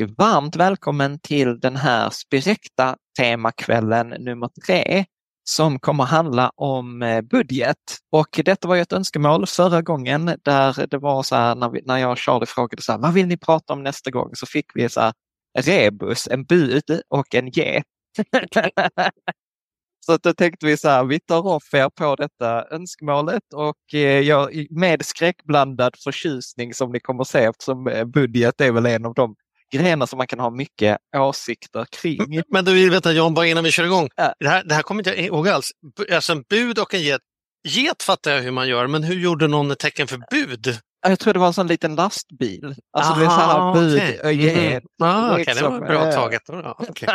varmt välkommen till den här Spirecta temakvällen nummer tre som kommer handla om eh, budget. Och detta var ju ett önskemål förra gången där det var så här när, vi, när jag och Charlie frågade så här, vad vill ni prata om nästa gång? Så fick vi så här, rebus, en bud och en get. Så då tänkte vi så här, vi tar off er på detta önskemålet och eh, jag, med skräckblandad förtjusning som ni kommer se eftersom eh, budget är väl en av de grenar som man kan ha mycket åsikter kring. Men du vill veta John, bara innan vi kör igång. Ja. Det, här, det här kommer inte jag ihåg alls. Alltså en bud och en get. Get fattar jag hur man gör, men hur gjorde någon ett tecken för bud? Jag tror det var en sån liten lastbil. Alltså det är så här Aha, bud okej. och get. Ah, okej, det liksom, var bra taget. Ja, okej.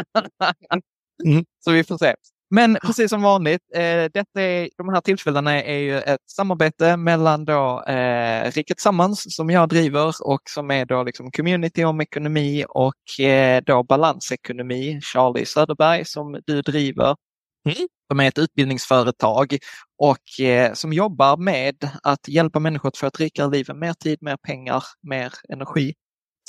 Så vi får se. Men precis som vanligt, eh, detta är, de här tillfällena är ju ett samarbete mellan då, eh, Riket Tillsammans som jag driver och som är då liksom community om ekonomi och eh, då balansekonomi, Charlie Söderberg som du driver. Mm. Som är ett utbildningsföretag och eh, som jobbar med att hjälpa människor att få ett rikare liv, mer tid, mer pengar, mer energi.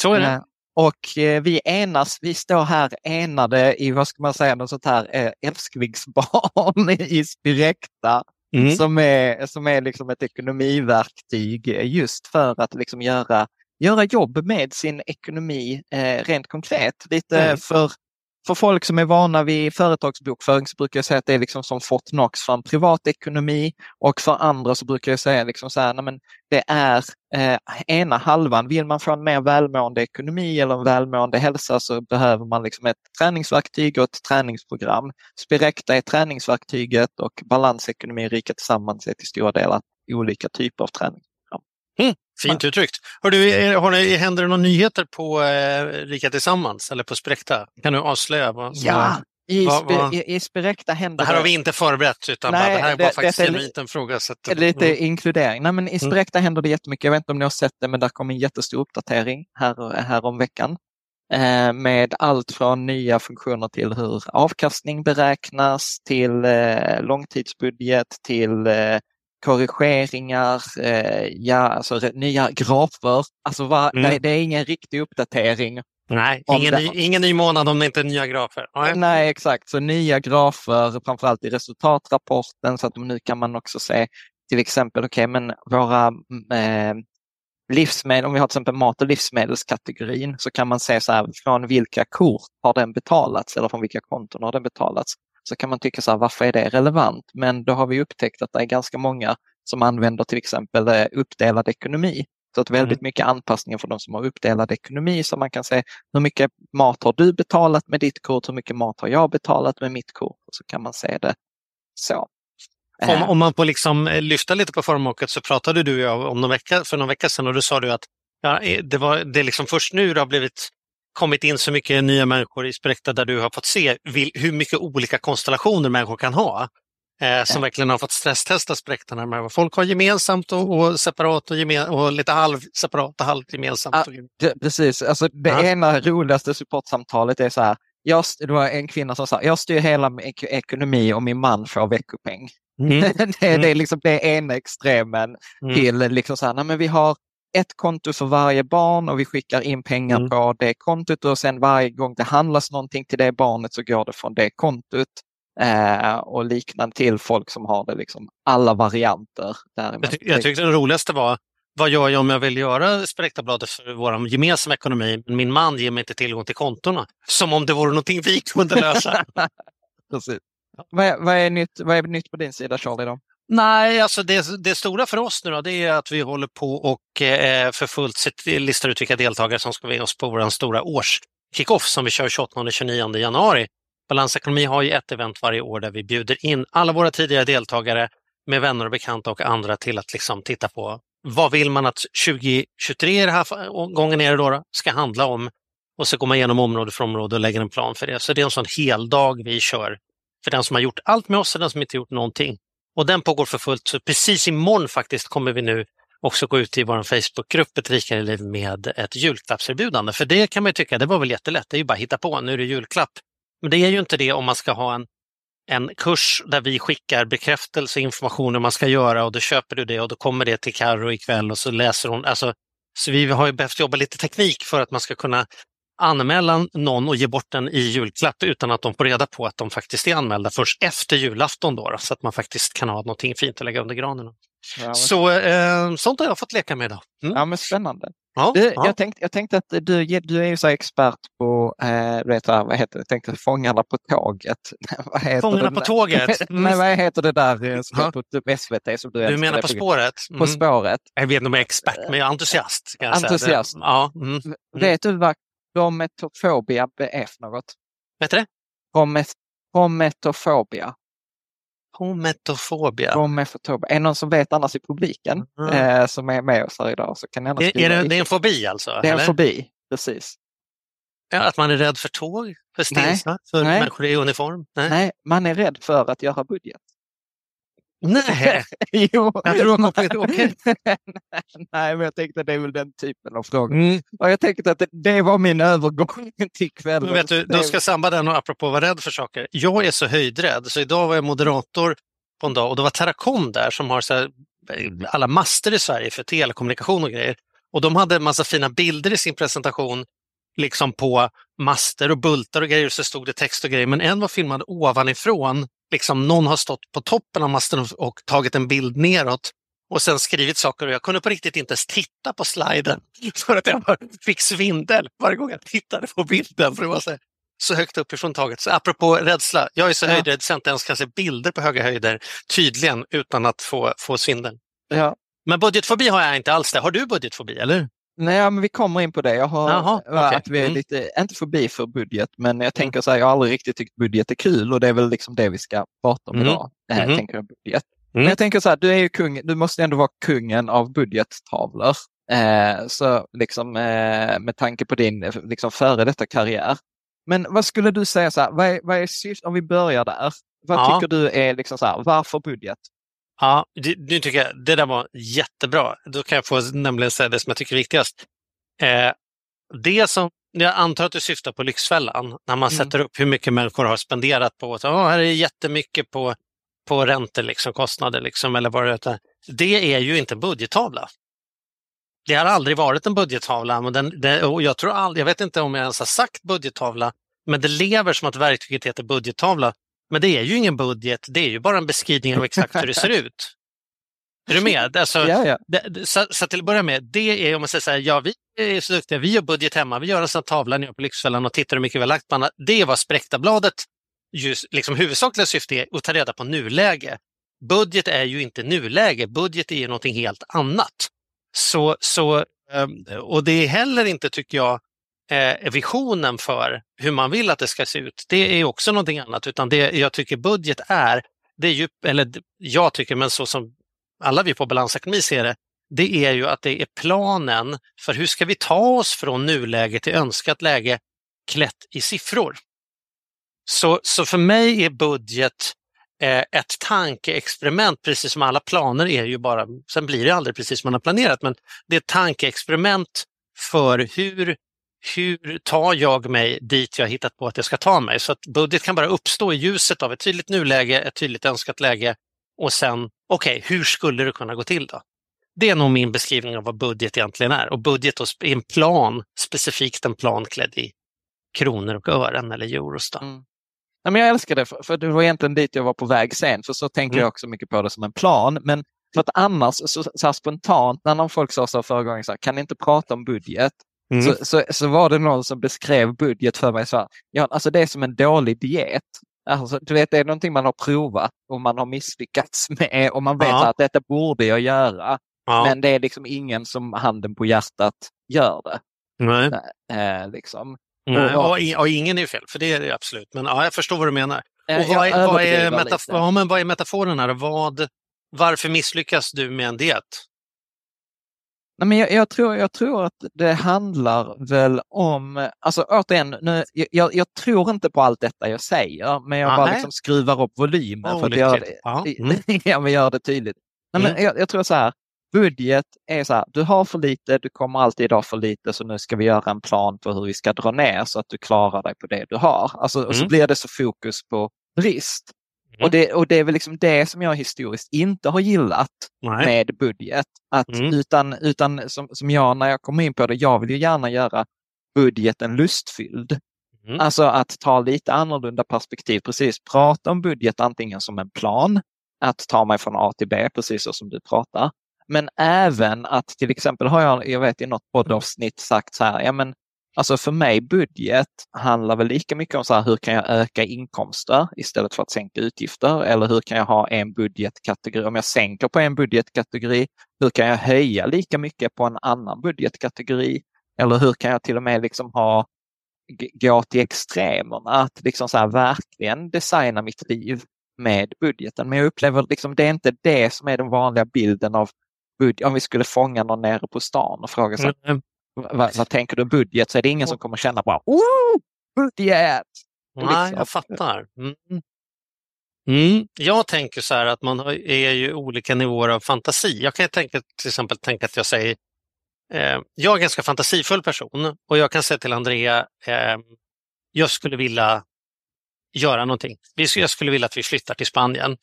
Så är det. Eh, Och eh, vi enas, vi står här enade i, vad ska man säga, något sånt här eh, älsklingsbarn i Spirecta Mm. som är, som är liksom ett ekonomiverktyg just för att liksom göra, göra jobb med sin ekonomi eh, rent konkret. Lite Mm. för, för folk som är vana vid företagsbokföring så brukar jag säga att det är liksom som Fortnox för en privatekonomi och för andra så brukar jag säga liksom så här, nej men det är eh, ena halvan. Vill man få en mer välmående ekonomi eller en välmående hälsa så behöver man liksom ett träningsverktyg och ett träningsprogram. Spirecta är träningsverktyget och balansekonomi och rika Tillsammans är till stora delar olika typer av träning. Fint uttryckt. Hör du, har ni, händer det några nyheter på eh, Rika Tillsammans eller på Spräkta? Kan du avslöja? Vad, Ja, i, vad- vad- i, i Spirecta händer Det här har vi inte förberett utan Nej, bara, det här det- faktiskt en fråga. Så att, lite Mm. inkludering. Nej, men I Spirecta händer det jättemycket. Jag vet inte om ni har sett det, men där kom en jättestor uppdatering här, här om veckan. Eh, med allt från nya funktioner till hur avkastning beräknas, till eh, långtidsbudget, till eh, korrigeringar, eh, ja, alltså nya grafer. Alltså va, Mm. det, det är ingen riktig uppdatering. Nej, ingen, ny, ingen ny månad om det inte är nya grafer. Nej. Nej, exakt. Så nya grafer, framförallt i resultatrapporten, så att nu kan man också se till exempel, okej, men våra mm, eh, livsmedel, om vi har till exempel mat och livsmedelskategorin, så kan man se så här, från vilka kort har den betalats eller från vilka konton har den betalats. Så kan man tycka så här, varför är det relevant? Men då har vi upptäckt att det är ganska många som använder till exempel eh, uppdelad ekonomi. Så att väldigt mycket anpassningar för de som har uppdelad ekonomi så man kan se hur mycket mat har du betalat med ditt kort, hur mycket mat har jag betalat med mitt kort? Och så kan man se det så. Om, Eh, om man får liksom eh, lyfta lite på förmåket så pratade du och jag om någon vecka, för någon vecka sedan och då sa du att ja, det, var, det är liksom först nu det har blivit, kommit in så mycket nya människor i Spräkta där du har fått se vil, hur mycket olika konstellationer människor kan ha. Eh, som verkligen har fått stresstesta Spräkta närmare vad folk har gemensamt och, och separat och, gemen, och lite halv separat och halvt gemensamt. Ja. det, precis, alltså det Ja. ena roligaste supportsamtalet är så här, jag, det var en kvinna som sa, jag styr hela min ek- ekonomi och min man får veckopeng. Mm. det, är- det är liksom det ena extremen Mm. till liksom så här, nej men vi har ett konto för varje barn och vi skickar in pengar Mm. på det kontot och sen varje gång det handlas någonting till det barnet så går det från det kontot. Eh, och liknande till folk som har det liksom alla varianter. Däremellan. Jag, ty- jag tyckte det roligaste var, vad gör jag om jag vill göra Spräktabladet för vår gemensamma ekonomi, men min man ger mig inte tillgång till kontona? Som om det vore någonting vi kunde lösa. Precis. Vad, är, vad, är nytt, vad är nytt på din sida Charlie? Då? Nej, alltså det, det stora för oss nu då, det är att vi håller på och eh, för fullt listar ut vilka deltagare som ska vara med oss på vår stora års-kickoff som vi kör 28 och 29 januari. Balansekonomi har ju ett event varje år där vi bjuder in alla våra tidigare deltagare med vänner och bekanta och andra till att liksom titta på vad vill man att 2023 det här gången är det då, då, ska handla om och så går man igenom område för område och lägger en plan för det. Så det är en sån hel dag vi kör för den som har gjort allt med oss och den som inte gjort någonting. Och den pågår för fullt. Så precis imorgon faktiskt kommer vi nu också gå ut i vår Facebookgrupp Ett rikare liv med ett julklappserbjudande. För det kan man ju tycka, det var väl jättelätt, det är ju bara att hitta på, nu är det julklapp. Men det är ju inte det om man ska ha en, en kurs där vi skickar bekräftelse och information hur man ska göra och då köper du det och då kommer det till Karo ikväll och så läser hon. Alltså, så vi har ju behövt jobba lite teknik för att man ska kunna anmäla någon och ge bort den i julklapp utan att de får reda på att de faktiskt är anmälda först efter julafton då, då så att man faktiskt kan ha någonting fint att lägga under granen. Ja, men, Så eh, sånt har jag fått leka med idag. Mm. ja, men spännande. Ja, Du, ja. jag, tänkte, jag tänkte att du, du är ju så expert på, eh, du vet, vad heter det, jag tänkte Fångarna på tåget. vad heter Fångarna på tåget. Nej, vad heter det där eh, som Ja. på SVT? Som du, Du menar På spåret? På Mm. spåret. Jag vet inte om jag är expert, men jag är entusiast. Kan jag säga. Entusiast. Det- Ja, mm. Vet du vad brometofobia är för något? Vet du det? Bromet, brometofobia. Hometofobia. Brometofobia. Är det någon som vet annars i publiken Mm. eh, som är med oss här idag så kan ni Är, är det, det är en fobi alltså? Det är en eller? fobi, precis. Ja, att man är rädd för tåg? För stilsna? För Nej. människor i uniform? Nej. Nej, man är rädd för att göra budget. Nej. jo. Jag tror kommer- okej. Nej, men jag tänkte det är väl den typen av fråga. Mm. Och jag tänkte att det, det var min övergång till kvällen. Men vet du, då ska jag samba den och apropå att vara rädd för saker. Jag är så höjdrädd så idag var jag moderator på en dag och det var Teracom där som har så här, alla master i Sverige för telekommunikation och grejer. Och de hade en massa fina bilder i sin presentation liksom på master och bultar och grejer så stod det text och grejer. Men en var filmad ovanifrån. Liksom någon har stått på toppen av masten och- tagit en bild neråt och sen skrivit saker och jag kunde på riktigt inte ens titta på sliden för att jag fick svindel varje gång jag tittade på bilden. För det var så, så högt uppifrån taget. Så apropå rädsla, jag är så Ja. höjdrädd så jag inte ens kan se bilder på höga höjder tydligen utan att få, få svindel. Ja. Men budgetfobi har jag inte alls det. Har du budgetfobi eller? Nej, men vi kommer in på det. Jag har Jaha, ja, okej. att vi är Mm. lite, inte förbi för budget, men jag tänker så här, jag har aldrig riktigt tyckt budget är kul och det är väl liksom det vi ska prata om Mm. idag. Det här Mhm. tänker jag budget. Mm. Men jag tänker så här, du är ju kung, du måste ändå vara kungen av budgettavlor. Eh, så liksom eh, med tanke på din eh, liksom före detta karriär. Men vad skulle du säga så här, vad är, vad är om vi börjar där. Vad Ja. tycker du är liksom så här, varför budget? Ja, det, nu tycker jag det där var jättebra. Då kan jag få nämligen säga det som jag tycker är viktigast. Eh, det som, jag antar att du syftar på Lyxfällan, när man Mm. sätter upp hur mycket människor har spenderat på att oh, här är jättemycket på, på räntor, liksom, kostnader liksom, eller vad det är. Det är ju inte budgettavla. Det har aldrig varit en budgettavla. Men den, det, och jag, tror aldrig, jag vet inte om jag ens har sagt budgettavla, men det lever som att verktyget heter budgettavla. Men det är ju ingen budget, det är ju bara en beskrivning av exakt hur det ser ut. Är du med? Alltså, Ja, ja. det, så, så till att börja med, det är om man säger så här, ja vi är så duktiga, vi gör budget hemma, vi gör en sån här tavla nere på Lyxfällan och tittar hur mycket vi har lagt på annat. Det är vad Spräckta-bladet just, liksom huvudsakliga syfte är, att ta reda på nuläge. Budget är ju inte nuläge, budget är ju någonting helt annat. Så, så, ehm, och det är heller inte, tycker jag, eh, visionen för hur man vill att det ska se ut. Det är också någonting annat, utan det jag tycker budget är, det är ju, eller jag tycker, men så som alla vi på Balansekonomi ser det, det är ju att det är planen för hur ska vi ta oss från nuläge till önskat läge klätt i siffror. Så, så för mig är budget eh, ett tankeexperiment, precis som alla planer är ju bara, sen blir det aldrig precis som man har planerat, men det är ett tankeexperiment för hur, hur tar jag mig dit jag hittat på att jag ska ta mig. Så att budget kan bara uppstå i ljuset av ett tydligt nuläge, ett tydligt önskat läge och sen, okej, hur skulle det kunna gå till då? Det är nog min beskrivning av vad budget egentligen är. Och budget är en plan, specifikt en plan klädd i kronor och ören eller euros. Då. Mm. Nej, men jag älskar det, för, för det var egentligen dit jag var på väg sen, för så tänker Mm. jag också mycket på det som en plan. Men för att annars, så, så spontant, när någon folk sa så förra gången, så här, kan ni inte prata om budget? Mm. Så, så, så var det någon som beskrev budget för mig så här, ja, alltså det är som en dålig diet. Alltså, du vet, det är någonting man har provat och man har misslyckats med och man vet Ja. att detta borde jag göra. ja. Men det är liksom ingen som handen på hjärtat gör det. Nej. Eh, liksom. Nej, Och- och, och ingen är fel, för det är det absolut. Men ja, jag förstår vad du menar. Eh, Och vad, är, vad, är metaf- ja, men vad är metaforen här? Vad, varför misslyckas du med en diet? Nej, men jag, jag, tror, jag tror att det handlar väl om, alltså återigen, nu, jag, jag tror inte på allt detta jag säger, men jag bara Nej. liksom skruvar upp volymen för att göra det. Mm. ja, men gör det tydligt. Nej, men jag, jag tror så här, budget är så här, du har för lite, du kommer alltid ha för lite, så nu ska vi göra en plan för hur vi ska dra ner så att du klarar dig på det du har. Alltså, Och så Mm. blir det så fokus på brist. Mm. Och, det, och det är väl liksom det som jag historiskt inte har gillat Nej. med budget. Att, Mm. Utan, utan som, som jag när jag kommer in på det, jag vill ju gärna göra budgeten lustfylld. Mm. Alltså att ta lite annorlunda perspektiv, precis prata om budget antingen som en plan, att ta mig från A till B, precis så som du pratar. Men även att till exempel har jag, jag vet i något poddavsnitt sagt så här, ja men alltså för mig budget handlar väl lika mycket om så här, hur kan jag öka inkomster istället för att sänka utgifter? Eller hur kan jag ha en budgetkategori? Om jag sänker på en budgetkategori, hur kan jag höja lika mycket på en annan budgetkategori? Eller hur kan jag till och med liksom ha gå till extremerna, att liksom så här, verkligen designa mitt liv med budgeten. Men jag upplever liksom det är inte det som är den vanliga bilden av budget. Om vi skulle fånga någon nere på stan och fråga sig, mm. mm vad, vad, tänker du budget? Så är det ingen som kommer känna bara, oh, budget! Nej, liksom. jag fattar. Mm. Mm. Jag tänker så här att man är ju olika nivåer av fantasi. Jag kan tänka, till exempel tänka att jag säger Eh, jag är en ganska fantasifull person och jag kan säga till Andrea, eh, jag skulle vilja göra någonting. Jag skulle vilja att vi flyttar till Spanien.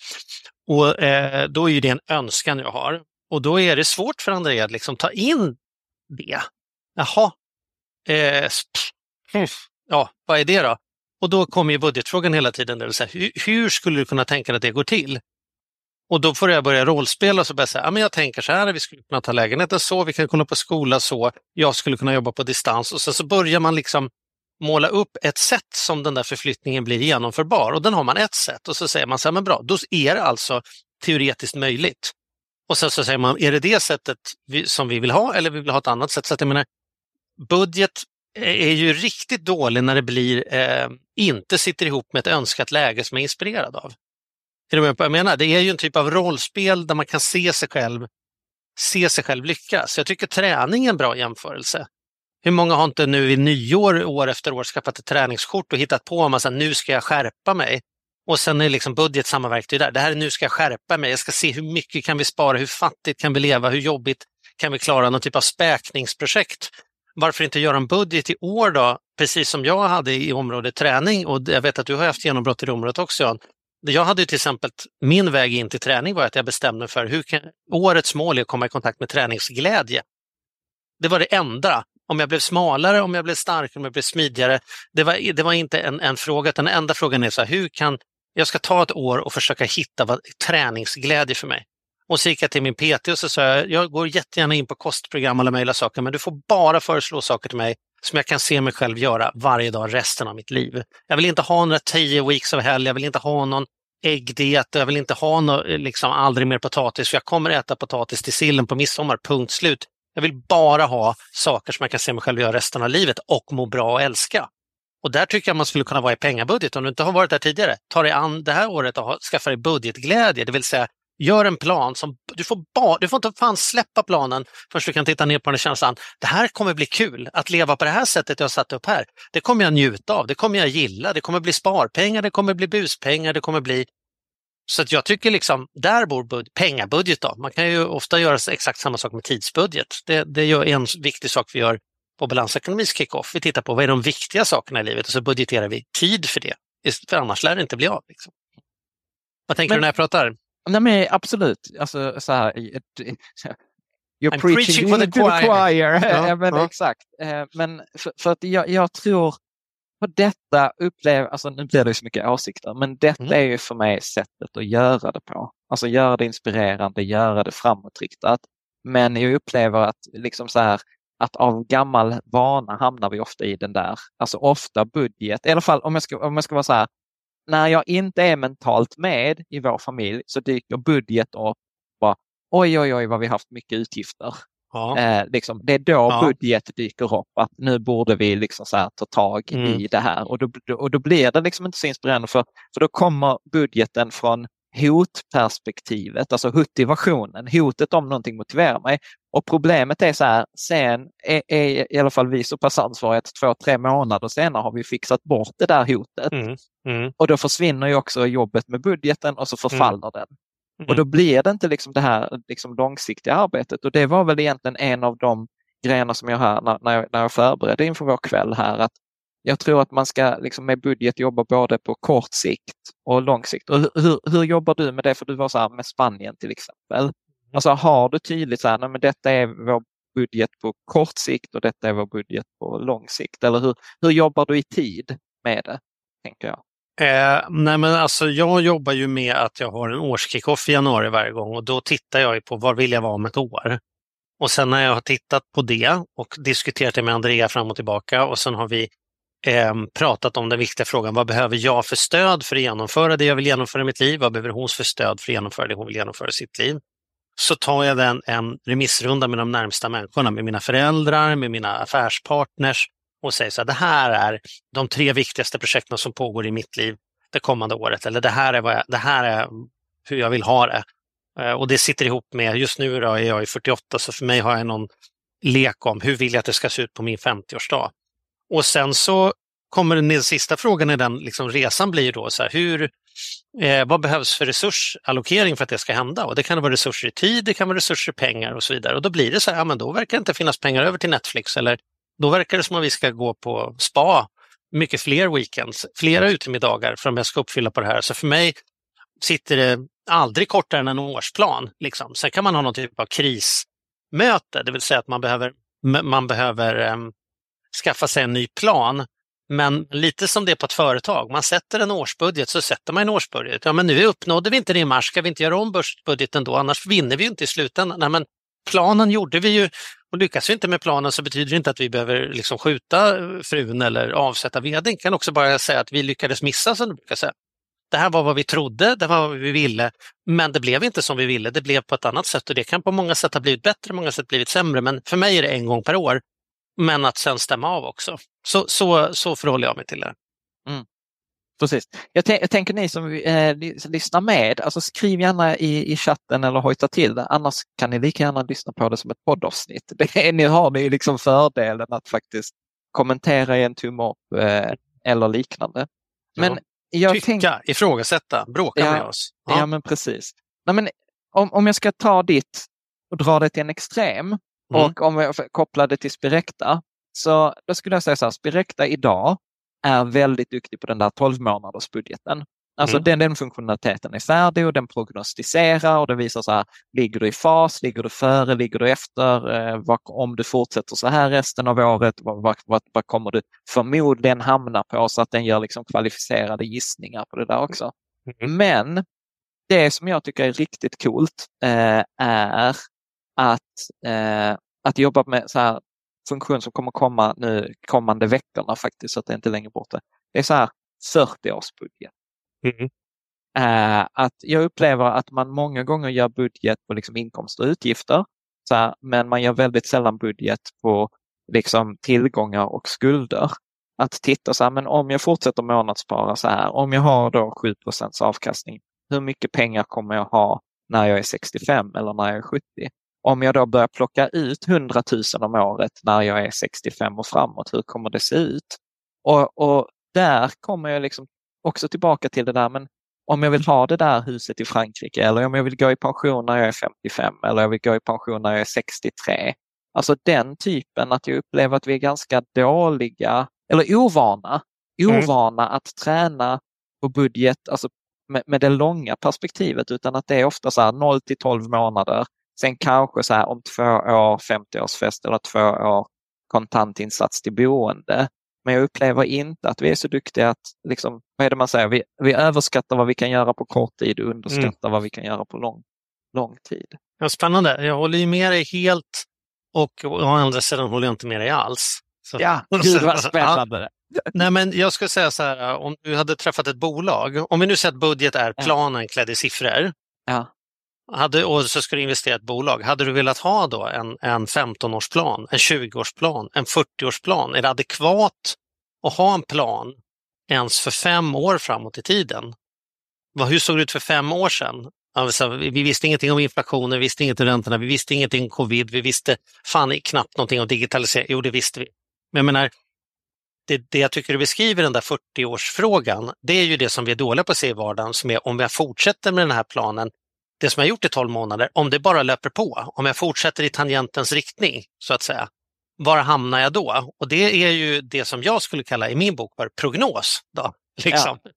Och eh, Då är det en önskan jag har. Och då är det svårt för Andrea att liksom ta in det. Jaha, eh, hm. ja, vad är det då? Och då kommer ju budgetfrågan hela tiden. Där, så här, hur, skulle du kunna tänka dig att det går till? Och då får jag börja rollspela och så börja säga, ja, men jag tänker så här, vi skulle kunna ta lägenheten så, vi kan kunna på skola så, jag skulle kunna jobba på distans och sen så börjar man liksom måla upp ett sätt som den där förflyttningen blir genomförbar och den har man ett sätt och så säger man så här, men bra, då är det alltså teoretiskt möjligt. Och sen så säger man, är det det sättet vi, som vi vill ha eller vi vill ha ett annat sätt? Så att jag menar, budget är ju riktigt dålig när det blir, eh, inte sitter ihop med ett önskat läge som är inspirerad av. Är du med på vad jag menar? Det är ju en typ av rollspel där man kan se sig själv, se sig själv lyckas. Jag tycker träning är en bra jämförelse. Hur många har inte nu i nyår, år efter år, skaffat ett träningskort och hittat på en massa nu ska jag skärpa mig? Och sen är liksom budget samma verktyg där. Det här är nu ska jag skärpa mig. Jag ska se hur mycket kan vi spara, hur fattigt kan vi leva, hur jobbigt kan vi klara någon typ av späkningsprojekt. Varför inte göra en budget i år då, precis som jag hade i området träning och jag vet att du har haft genombrott i det området också Jan. Jag hade till exempel, min väg in till träning var att jag bestämde mig för hur kan, årets mål är att komma i kontakt med träningsglädje. Det var det enda. Om jag blev smalare, om jag blev starkare, om jag blev smidigare. Det var, det var inte en, en fråga, utan den enda frågan är så här, hur kan jag ska ta ett år och försöka hitta vad, träningsglädje för mig. Och så gick jag till min PT och så sa jag, jag går jättegärna in på kostprogram och alla möjliga saker, men du får bara föreslå saker till mig som jag kan se mig själv göra varje dag resten av mitt liv. Jag vill inte ha några tio weeks av helg, jag vill inte ha någon äggdiet, jag vill inte ha något, liksom aldrig mer potatis, för jag kommer äta potatis till sillen på midsommar, punkt slut. Jag vill bara ha saker som jag kan se mig själv göra resten av livet och må bra och älska. Och där tycker jag man skulle kunna vara i pengabudget. Om du inte har varit där tidigare, ta dig an det här året och skaffa dig budgetglädje, det vill säga Gör en plan som du får, bara, du får inte fan släppa planen förrän du kan titta ner på den känslan. Det här kommer bli kul, att leva på det här sättet jag satt upp här. Det kommer jag njuta av, det kommer jag gilla, det kommer bli sparpengar, det kommer bli buspengar, det kommer bli... Så att jag tycker liksom, där bor bud... pengabudget då. Man kan ju ofta göra exakt samma sak med tidsbudget. Det, det är en viktig sak vi gör på balansekonomis kickoff. Vi tittar på vad är de viktiga sakerna i livet och så budgeterar vi tid för det. För annars lär det inte bli av. Liksom. Vad tänker Men... du när jag pratar? Nej, men absolut. Alltså, så här, You're I'm preaching, preaching for the choir. choir. Ja, men, ja. Exakt. Eh, men för, för att jag, jag, tror på detta upplever, alltså nu blir det så mycket åsikter, men detta mm. är ju för mig sättet att göra det på. Alltså göra det inspirerande, göra det framåtriktat. Men jag upplever att liksom så här, att av gammal vana hamnar vi ofta i den där, alltså ofta budget, i alla fall om jag ska, om jag ska vara så här, när jag inte är mentalt med i vår familj så dyker budget upp. Bara, oj, oj, oj vad vi haft mycket utgifter. Ja. Eh, liksom, det är då ja. budget dyker upp, att nu borde vi liksom så här, ta tag mm. i det här. Och då, och då blir det liksom inte så inspirerande för, för då kommer budgeten från hotperspektivet, alltså motivationen, hotet om någonting motiverar mig. Och problemet är så här, sen är, är i alla fall vi så pass ansvariga att två, tre månader senare har vi fixat bort det där hotet. Mm, mm. Och då försvinner ju också jobbet med budgeten och så förfaller mm. den. Och då blir det inte liksom det här liksom långsiktiga arbetet och det var väl egentligen en av de grejerna som jag hör när, när, jag, när jag förberedde inför vår kväll här, att jag tror att man ska liksom med budget jobba både på kort sikt och lång sikt. Och hur, hur jobbar du med det? För du var så här med Spanien till exempel. Alltså har du tydligt så här, nej, men detta är vår budget på kort sikt och detta är vår budget på lång sikt? Eller hur, hur jobbar du i tid med det? tänker jag. Eh, nej men alltså jag jobbar ju med att jag har en årskickoff i januari varje gång och då tittar jag på var vill jag vara om ett år. Och sen när jag har tittat på det och diskuterat det med Andrea fram och tillbaka och sen har vi eh, pratat om den viktiga frågan, vad behöver jag för stöd för att genomföra det jag vill genomföra i mitt liv? Vad behöver hon för stöd för att genomföra det hon vill genomföra i sitt liv? Så tar jag den en remissrunda med de närmsta människorna, med mina föräldrar, med mina affärspartners och säger så här, det här är de tre viktigaste projekten som pågår i mitt liv det kommande året. Eller det här är, vad jag, det här är hur jag vill ha det. Eh, och det sitter ihop med, just nu då är jag i 48 så för mig har jag någon lek om hur vill jag att det ska se ut på min 50-årsdag. Och sen så kommer den sista frågan i den liksom, resan blir då så här, hur, eh, vad behövs för resursallokering för att det ska hända? Och det kan vara resurser i tid, det kan vara resurser i pengar och så vidare. Och då blir det så här, ja men då verkar det inte finnas pengar över till Netflix eller då verkar det som att vi ska gå på spa mycket fler weekends, flera utemiddagar för om jag ska uppfylla på det här. Så för mig sitter det aldrig kortare än en årsplan. Liksom. Sen kan man ha någon typ av krismöte, det vill säga att man behöver, man behöver um, skaffa sig en ny plan. Men lite som det är på ett företag, man sätter en årsbudget så sätter man en årsbudget. Ja, men nu uppnådde vi inte det i mars, ska vi inte göra om börsbudgeten då? Annars vinner vi inte i slutändan. Nej, men planen gjorde vi ju och lyckas vi inte med planen så betyder det inte att vi behöver liksom skjuta eh, frun eller avsätta vd. kan också bara säga att vi lyckades missa som du brukar säga. Det här var vad vi trodde, det var vad vi ville, men det blev inte som vi ville. Det blev på ett annat sätt och det kan på många sätt ha blivit bättre, många sätt blivit sämre. Men för mig är det en gång per år. Men att sen stämma av också. Så, så, så förhåller jag mig till det. Mm. Precis. Jag, jag, tänker ni som eh, lyssnar med, alltså skriv gärna i, i chatten eller hojta till det. Annars kan ni lika gärna lyssna på det som ett poddavsnitt. Det, ni har ni liksom fördelen att faktiskt kommentera i en tumme upp eh, eller liknande. Men ja. jag Tycka, tänk... ifrågasätta, bråka ja, med oss. Ja, ja men precis. Nej, men om, om jag ska ta ditt och dra det till en extrem mm. och om jag kopplar det till Spirecta, så då skulle jag säga så här, Spirecta idag är väldigt duktig på den där 12 månaders budgeten. Alltså mm. den, den funktionaliteten är färdig och den prognostiserar och det visar så här, ligger du i fas, ligger du före, ligger du efter, eh, vad, om du fortsätter så här resten av året, vad, vad, vad, vad, kommer du förmodligen hamna på så att den gör liksom kvalificerade gissningar på det där också. Mm. Men det som jag tycker är riktigt coolt eh, är att, eh, att jobba med så här funktion som kommer komma nu kommande veckorna faktiskt, så att det inte är längre borta. Det är så här 40-årsbudget. Mm. Uh, att jag upplever att man många gånger gör budget på liksom inkomster och utgifter, så här, men man gör väldigt sällan budget på liksom tillgångar och skulder. Att titta så här, men om jag fortsätter månadsspara så här, om jag har då 7% avkastning, hur mycket pengar kommer jag ha när jag är 65 eller när jag är 70? Om jag då börjar plocka ut 100 000 om året när jag är 65 och framåt, hur kommer det se ut? Och, och där kommer jag liksom också tillbaka till det där, men om jag vill ha det där huset i Frankrike eller om jag vill gå i pension när jag är 55 eller jag vill gå i pension när jag är 63. Alltså den typen att jag upplever att vi är ganska dåliga eller ovana, mm. ovana mm. att träna på budget, alltså med, med, det långa perspektivet utan att det är ofta så här 0 till 12 månader Sen kanske så här om två år 50-årsfest eller två år kontantinsats till boende. Men jag upplever inte att vi är så duktiga att, liksom, vad är det man säger, vi, vi överskattar vad vi kan göra på kort tid och underskattar mm. vad vi kan göra på lång, lång tid. Ja, spännande, jag håller ju med dig helt och å andra sidan håller jag inte med dig alls. Så. Ja, gud vad spännande. Ja. Nej, men jag skulle säga så här, om du hade träffat ett bolag, om vi nu säger att budget är planen klädd i siffror. Ja. Hade, och så ska du investera i ett bolag. Hade du velat ha då en, en 15-årsplan, en 20-årsplan, en 40-årsplan? Är det adekvat att ha en plan ens för fem år framåt i tiden? Hur såg det ut för fem år sedan? Alltså, vi visste ingenting om inflationen, vi visste ingenting om räntorna, vi visste ingenting om covid, vi visste fan knappt någonting om digitalisering. Jo, det visste vi. Men jag menar, det, det jag tycker du beskriver, den där 40-årsfrågan, det är ju det som vi är dåliga på att se i vardagen, som är om vi fortsätter med den här planen det som jag gjort i 12 månader, om det bara löper på, om jag fortsätter i tangentens riktning så att säga, var hamnar jag då? Och det är ju det som jag skulle kalla i min bok för prognos. Då, liksom. ja.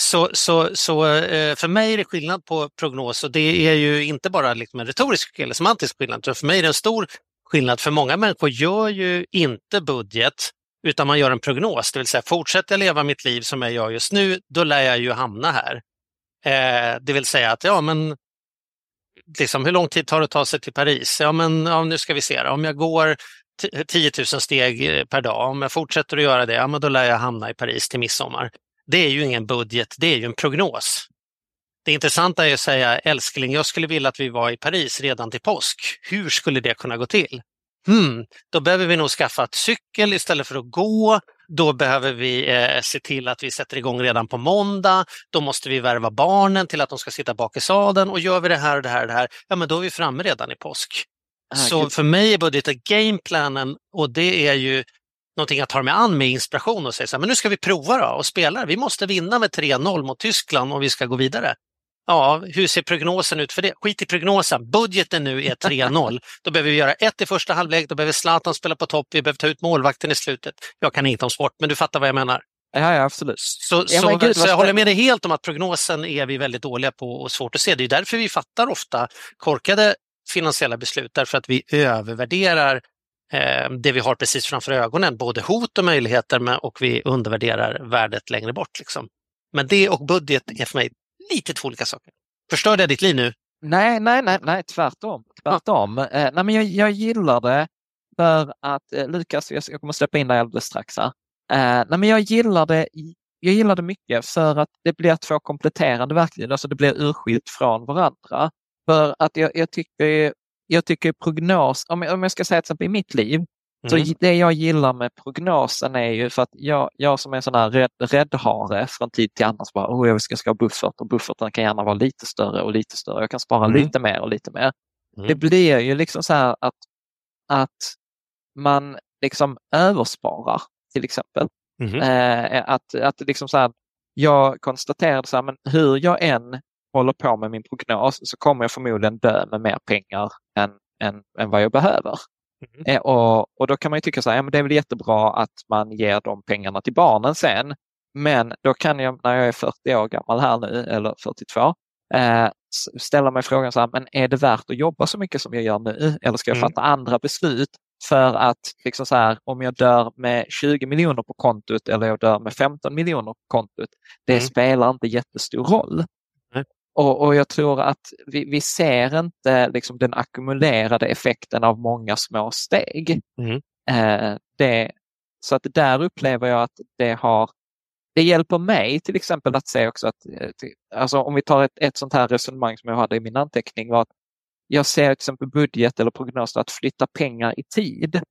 Så, så, så eh, för mig är det skillnad på prognos och det är ju inte bara liksom en retorisk eller semantisk skillnad, utan för mig är det en stor skillnad. För många människor gör ju inte budget utan man gör en prognos, det vill säga fortsätter jag leva mitt liv som jag gör just nu, då lär jag ju hamna här. Eh, det vill säga att ja, men liksom, hur lång tid tar det att ta sig till Paris? Ja, men ja, nu ska vi se. Om jag går 10 000 steg eh, per dag, om jag fortsätter att göra det, ja, men då lär jag hamna i Paris till midsommar. Det är ju ingen budget, det är ju en prognos. Det intressanta är att säga, älskling, jag skulle vilja att vi var i Paris redan till påsk. Hur skulle det kunna gå till? Hmm, då behöver vi nog skaffa ett cykel istället för att gå. Då behöver vi eh, se till att vi sätter igång redan på måndag. Då måste vi värva barnen till att de ska sitta bak i sadeln och gör vi det här och det här och det här, ja men då är vi framme redan i påsk. Ah, så gud. för mig är budgeten gameplanen och det är ju någonting jag tar mig an med inspiration och säger så här, men nu ska vi prova då och spela. Vi måste vinna med 3-0 mot Tyskland om vi ska gå vidare. Ja, hur ser prognosen ut för det? Skit i prognosen. Budgeten nu är 3-0. Då behöver vi göra ett i första halvlek, då behöver Zlatan spela på topp, vi behöver ta ut målvakten i slutet. Jag kan inte om sport, men du fattar vad jag menar. Ja, ja absolut. Så, ja, så, Gud, så jag håller med dig helt om att prognosen är vi väldigt dåliga på och svårt att se. Det är därför vi fattar ofta korkade finansiella beslut, därför att vi övervärderar eh, det vi har precis framför ögonen, både hot och möjligheter, och vi undervärderar värdet längre bort. Liksom. Men det och budget är för mig lite två olika saker. Förstörde jag ditt liv nu? Nej, nej, nej, nej tvärtom. tvärtom. Ja. Eh, nej, men jag, jag gillar det för att, eh, Lukas, jag, jag kommer släppa in dig alldeles strax här. Eh, nej, men jag gillar det jag gillar det mycket för att det blir två kompletterande verktyg, alltså det blir urskilt från varandra. För att jag, jag tycker, jag tycker prognos, om jag, om jag ska säga till exempel i mitt liv, Mm. Så det jag gillar med prognosen är ju för att jag, jag som är en sån här rädd, räddhare från tid till annan, så bara, oh, jag ska, ska ha buffert och bufferten kan gärna vara lite större och lite större. Jag kan spara mm. lite mer och lite mer. Mm. Det blir ju liksom så här att, att man liksom översparar till exempel. Mm. Eh, att, att liksom så här, jag konstaterade så här, men hur jag än håller på med min prognos så kommer jag förmodligen dö med mer pengar än, än, än vad jag behöver. Mm. Eh, och, och då kan man ju tycka så här, ja, men det är väl jättebra att man ger de pengarna till barnen sen. Men då kan jag när jag är 40 år gammal här nu, eller 42, eh, ställa mig frågan så här, men är det värt att jobba så mycket som jag gör nu? Eller ska jag mm. fatta andra beslut för att liksom så här, om jag dör med 20 miljoner på kontot eller jag dör med 15 miljoner på kontot, det mm. spelar inte jättestor roll. Och, och jag tror att vi, vi ser inte liksom den ackumulerade effekten av många små steg. Mm. Eh, det, så att där upplever jag att det har det hjälper mig till exempel att se också att, eh, alltså om vi tar ett, ett sånt här resonemang som jag hade i min anteckning var att jag ser till exempel budget eller prognoser att flytta pengar i tid.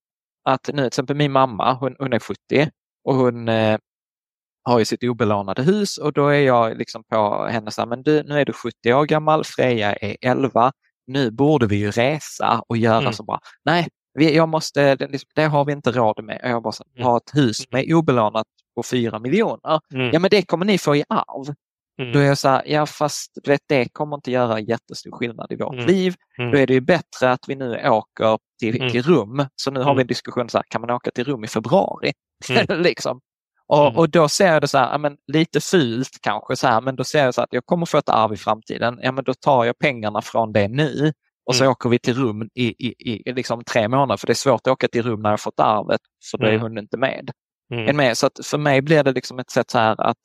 Att nu till exempel min mamma, hon, hon är 70 och hon eh, har ju sitt obelånade hus och då är jag liksom på henne så här, men du, nu är du 70 år gammal, Freja är 11, nu borde vi ju resa och göra mm. så bra. Nej, vi, jag måste, det, liksom, det, har vi inte råd med. Jag bara mm. har ett hus med obelånat på 4 miljoner. Mm. Ja men det kommer ni få i arv. Mm. Då är jag så här, ja fast vet, det kommer inte göra jättestor skillnad i vårt mm. liv. Mm. Då är det ju bättre att vi nu åker till, mm. till Rum. Så nu har vi en diskussion, så här, kan man åka till Rum i februari? liksom. Och, mm. och då ser jag det så här, men lite fult kanske, så här, men då ser jag så att jag kommer få ett arv i framtiden. Ja, men då tar jag pengarna från det nu och så mm. åker vi till rum i, i, i liksom tre månader, för det är svårt att åka till rum när jag fått arvet, för då är mm. hon inte med. Mm. med. Så att för mig blir det liksom ett sätt så här att,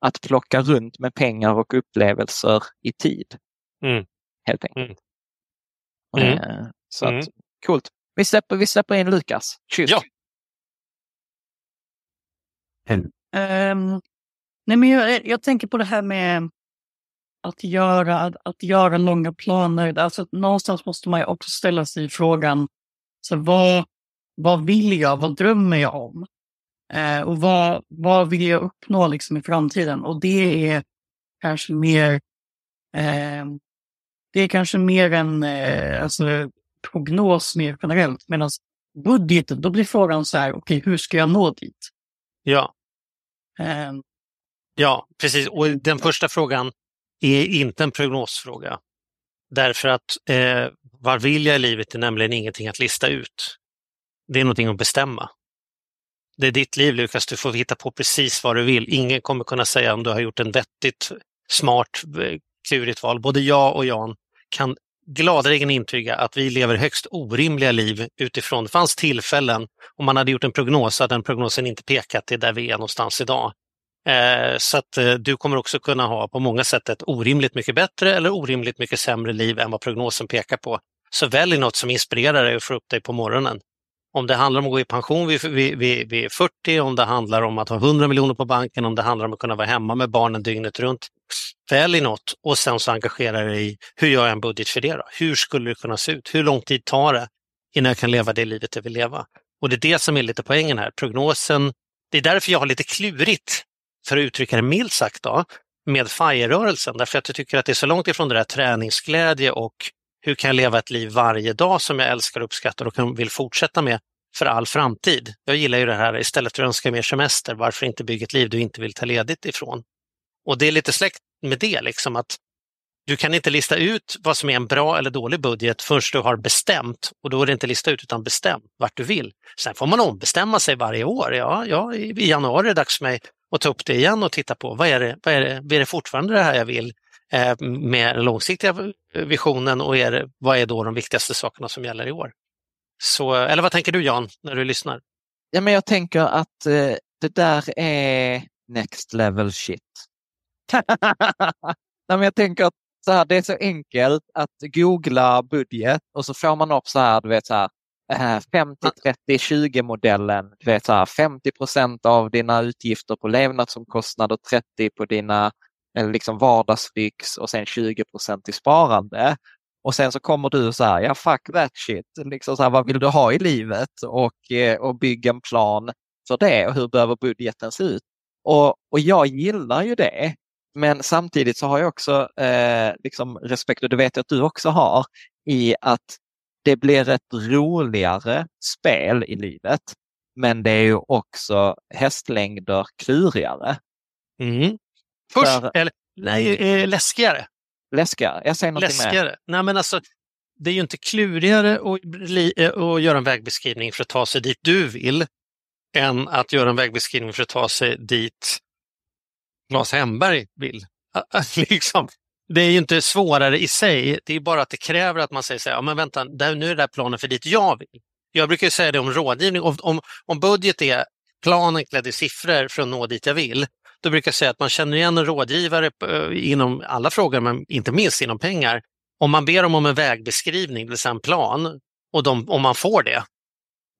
att plocka runt med pengar och upplevelser i tid. Mm. Helt enkelt. Mm. Eh, så att, coolt. Vi släpper, vi släpper in Lukas. Kysk. Ja. Um, nej men jag, jag, tänker på det här med att göra, att göra långa planer. Alltså, någonstans måste man ju också ställa sig frågan, så vad, vad vill jag? Vad drömmer jag om? Eh, och vad, vad vill jag uppnå liksom i framtiden? Och det är kanske mer eh, det är kanske mer en eh, alltså, prognos mer generellt. Medan budgeten, då blir frågan så här, okej, okay, hur ska jag nå dit? Ja. Um, ja, precis. Och den första frågan är inte en prognosfråga. Därför att eh, vad vill jag i livet är nämligen ingenting att lista ut. Det är någonting att bestämma. Det är ditt liv Lukas, du får hitta på precis vad du vill. Ingen kommer kunna säga om du har gjort en vettigt, smart, klurigt val. Både jag och Jan kan gladeligen intyga att vi lever högst orimliga liv utifrån, det fanns tillfällen om man hade gjort en prognos att hade den prognosen inte pekat till där vi är någonstans idag. Eh, så att eh, du kommer också kunna ha på många sätt ett orimligt mycket bättre eller orimligt mycket sämre liv än vad prognosen pekar på. Så välj något som inspirerar dig och får upp dig på morgonen. Om det handlar om att gå i pension vid, vid, vid, vid 40, om det handlar om att ha 100 miljoner på banken, om det handlar om att kunna vara hemma med barnen dygnet runt. Välj något och sen så engagera dig i hur gör jag en budget för det? Då? Hur skulle det kunna se ut? Hur lång tid tar det innan jag kan leva det livet jag vill leva? Och det är det som är lite poängen här. Prognosen, det är därför jag har lite klurigt, för att uttrycka det milt sagt, då, med FIRE-rörelsen. Därför att jag tycker att det är så långt ifrån det där träningsglädje och hur kan jag leva ett liv varje dag som jag älskar och uppskattar och vill fortsätta med för all framtid. Jag gillar ju det här, istället för att önska mer semester, varför inte bygga ett liv du inte vill ta ledigt ifrån? Och det är lite släkt med det, liksom att du kan inte lista ut vad som är en bra eller dålig budget först du har bestämt. Och då är det inte lista ut utan bestäm vart du vill. Sen får man ombestämma sig varje år. Ja, ja i januari är det dags för mig att ta upp det igen och titta på vad är det, vad är det, är det fortfarande det här jag vill med den långsiktiga visionen och är det, vad är då de viktigaste sakerna som gäller i år? Så, eller vad tänker du Jan när du lyssnar? Ja, men jag tänker att eh, det där är next level shit. Nej, men jag tänker att så här, det är så enkelt att googla budget och så får man upp så här, du vet så här, 50-30-20 modellen, du vet så här, 50 procent av dina utgifter på levnadsomkostnader, 30 på dina liksom vardagsflyx och sen 20 procent i sparande. Och sen så kommer du så här, ja fuck that shit, liksom så här, vad vill du ha i livet och, eh, och bygga en plan för det och hur behöver budgeten se ut? Och, och jag gillar ju det, men samtidigt så har jag också eh, liksom respekt, och det vet jag att du också har, i att det blir ett roligare spel i livet. Men det är ju också hästlängder klurigare. Mm. Först, För, eller, nej, eh, läskigare. Läskigare? Jag säger läskigare. Med. Nej, men alltså, det är ju inte klurigare att, eh, att göra en vägbeskrivning för att ta sig dit du vill än att göra en vägbeskrivning för att ta sig dit Claes Hemberg vill. liksom. Det är ju inte svårare i sig, det är bara att det kräver att man säger så här, ja men vänta, där, nu är det där planen för dit jag vill. Jag brukar säga det om rådgivning, om, om, om budget är planen klädd i siffror för att nå dit jag vill, du brukar säga att man känner igen en rådgivare eh, inom alla frågor, men inte minst inom pengar. Om man ber dem om en vägbeskrivning, det vill säga en plan, och de, om man får det,